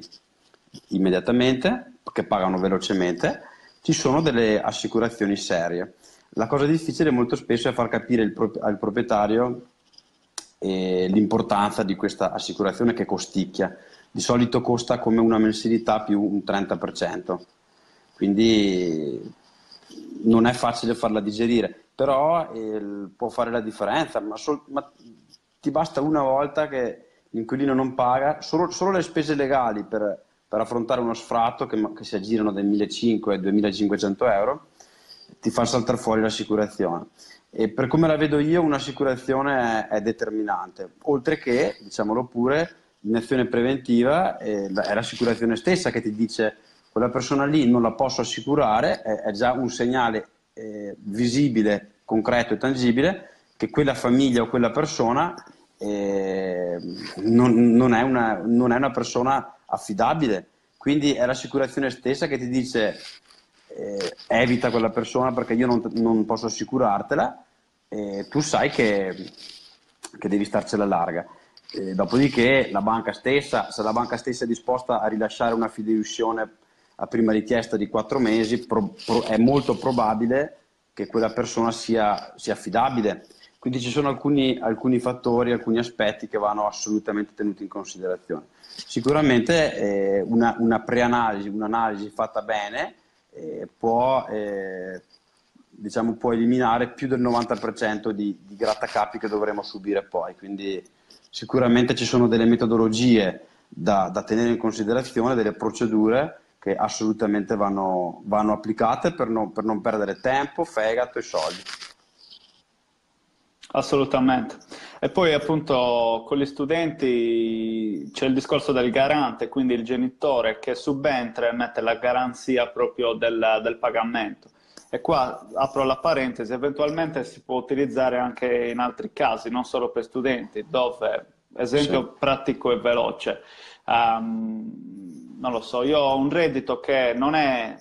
immediatamente, che pagano velocemente, ci sono delle assicurazioni serie. La cosa difficile molto spesso è far capire al proprietario eh, l'importanza di questa assicurazione che costicchia. Di solito costa come una mensilità più un 30%, quindi non è facile farla digerire, però può fare la differenza, ma, sol- ma, ti basta una volta che l'inquilino non paga, solo, solo le spese legali per per affrontare uno sfratto che, che si aggirano dai 1.500 ai 2.500 euro, ti fa saltare fuori l'assicurazione. E per come la vedo io, un'assicurazione è, è determinante, oltre che, diciamolo pure, l'inazione preventiva è, l'assicurazione stessa che ti dice quella persona lì non la posso assicurare, è, è già un segnale eh, visibile, concreto e tangibile che quella famiglia o quella persona eh, non, non, è una, non, è una, persona affidabile. Quindi è l'assicurazione stessa che ti dice eh, evita quella persona perché io non, non posso assicurartela eh, tu sai che, che devi starcela larga. Eh, dopodiché la banca stessa, se la banca stessa è disposta a rilasciare una fideiussione a prima richiesta di quattro mesi, pro, pro, è molto probabile che quella persona sia, sia affidabile. Quindi ci sono alcuni, alcuni, fattori, alcuni aspetti che vanno assolutamente tenuti in considerazione. Sicuramente eh, una, una, preanalisi, un'analisi fatta bene eh, può, eh, diciamo, può, eliminare più del 90% di, di grattacapi che dovremo subire poi. Quindi sicuramente ci sono delle metodologie da, da tenere in considerazione, delle procedure che assolutamente vanno, vanno applicate per non, per non perdere tempo, fegato e soldi. Assolutamente. E poi appunto con gli studenti c'è il discorso del garante, quindi il genitore che subentra e mette la garanzia proprio del, del, pagamento. E qua apro la parentesi, eventualmente si può utilizzare anche in altri casi, non solo per studenti, dove, esempio sì. pratico e veloce, um, non lo so, io ho un reddito che non è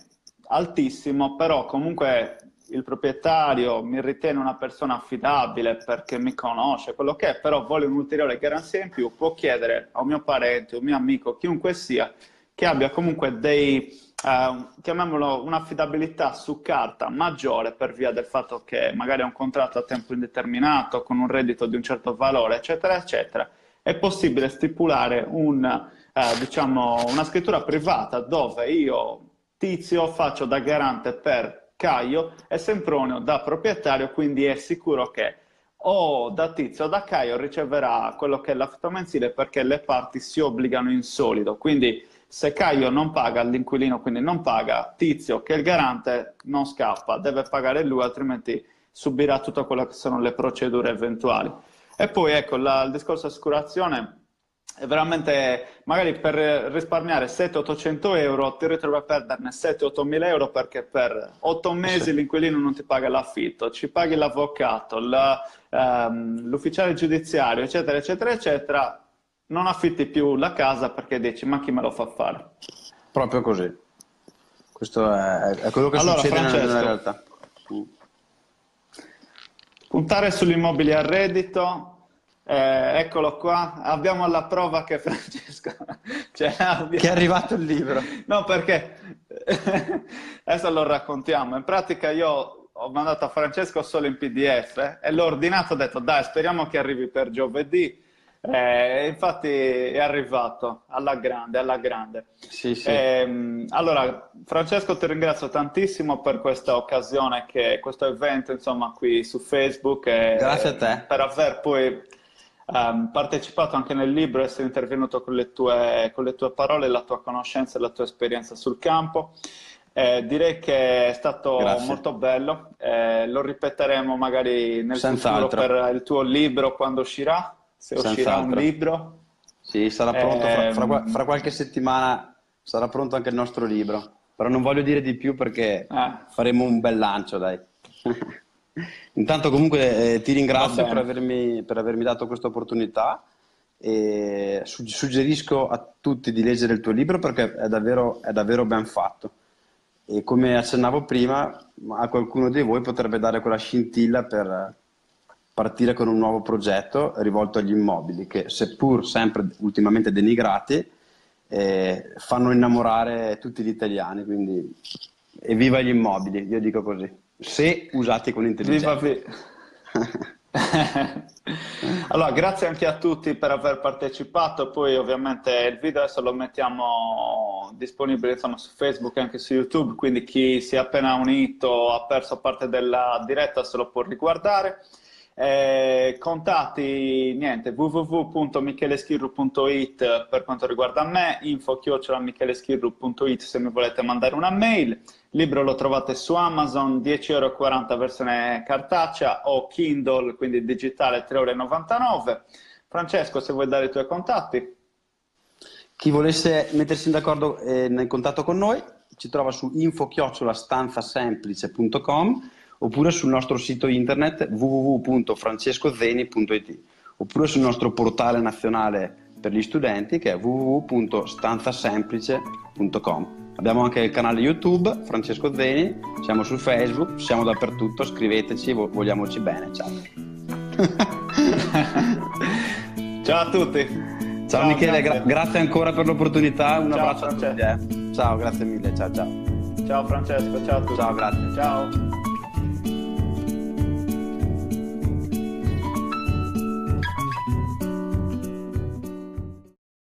altissimo, però comunque il proprietario mi ritiene una persona affidabile perché mi conosce, quello che è, però vuole un'ulteriore garanzia in più, può chiedere a un mio parente, un mio amico, chiunque sia, che abbia comunque dei, eh, chiamiamolo un'affidabilità su carta maggiore per via del fatto che magari ha un contratto a tempo indeterminato con un reddito di un certo valore, eccetera, eccetera, è possibile stipulare un eh, diciamo, una scrittura privata dove io, Tizio, faccio da garante per Caio e Sempronio da proprietario, quindi è sicuro che o da Tizio o da Caio riceverà quello che è l'affitto mensile perché le parti si obbligano in solido. Quindi se Caio non paga, l'inquilino quindi non paga, Tizio, che è il garante, non scappa, deve pagare lui, altrimenti subirà tutte quelle che sono le procedure eventuali. E poi ecco, la, il discorso assicurazione veramente magari per risparmiare 700-800 euro ti ritrovi a perderne 7-8 mila euro perché per 8 mesi sì. l'inquilino non ti paga l'affitto, ci paghi l'avvocato, la, um, l'ufficiale giudiziario, eccetera, eccetera, eccetera, non affitti più la casa perché dici ma chi me lo fa fare? Proprio così. Questo è, è quello che allora, succede Francesco, nella realtà. Puntare sugli immobili a reddito eh, eccolo qua, abbiamo la prova che Francesco... Cioè, abbiamo... Che è arrivato il libro. No, perché... Adesso lo raccontiamo. In pratica io ho mandato a Francesco solo in PDF eh, e l'ho ordinato, ho detto dai, speriamo che arrivi per giovedì. Eh, infatti è arrivato alla grande, alla grande. Sì, sì. Eh, allora, Francesco, ti ringrazio tantissimo per questa occasione, che, questo evento, insomma, qui su Facebook. Grazie a te. Per aver poi um, partecipato anche nel libro, essere intervenuto con le, tue, con le tue parole, la tua conoscenza e la tua esperienza sul campo. Eh, direi che è stato Grazie. molto bello, eh, lo ripeteremo magari nel Senza futuro per il tuo libro quando uscirà, se Senza uscirà un libro. Sì, sarà pronto, eh, fra, fra, fra, qualche settimana sarà pronto anche il nostro libro, però non voglio dire di più perché eh. faremo un bel lancio, dai. Intanto comunque eh, ti ringrazio per avermi, per avermi, dato questa opportunità e suggerisco a tutti di leggere il tuo libro perché è davvero, è davvero ben fatto. E come accennavo prima, a qualcuno di voi potrebbe dare quella scintilla per partire con un nuovo progetto rivolto agli immobili che seppur sempre ultimamente denigrati eh, fanno innamorare tutti gli italiani, quindi evviva gli immobili, io dico così se usati con intelligenza. allora, grazie anche a tutti per aver partecipato. Poi, ovviamente, il video adesso lo mettiamo disponibile insomma, su Facebook e anche su YouTube. Quindi, chi si è appena unito, ha perso parte della diretta, se lo può riguardare. Eh, contatti niente www.micheleschirru.it per quanto riguarda me info micheleschirru.it se mi volete mandare una mail il libro lo trovate su Amazon 10,40 euro versione cartacea o Kindle quindi digitale 3,99 euro Francesco se vuoi dare i tuoi contatti. Chi volesse mettersi d'accordo eh, in contatto con noi ci trova su info stanzasemplice.com oppure sul nostro sito internet www.francescozeni.it oppure sul nostro portale nazionale per gli studenti che è www.stanzasemplice.com. Abbiamo anche il canale YouTube, Francesco Zeni, siamo su Facebook, siamo dappertutto, scriveteci, vogliamoci bene. Ciao. ciao a tutti. Ciao, ciao Michele, grazie. Gra- grazie. ancora per l'opportunità, un ciao, abbraccio Francesco. a tutti. Eh. Ciao, grazie mille, ciao ciao. Ciao Francesco, ciao a tutti. Ciao, grazie. Ciao.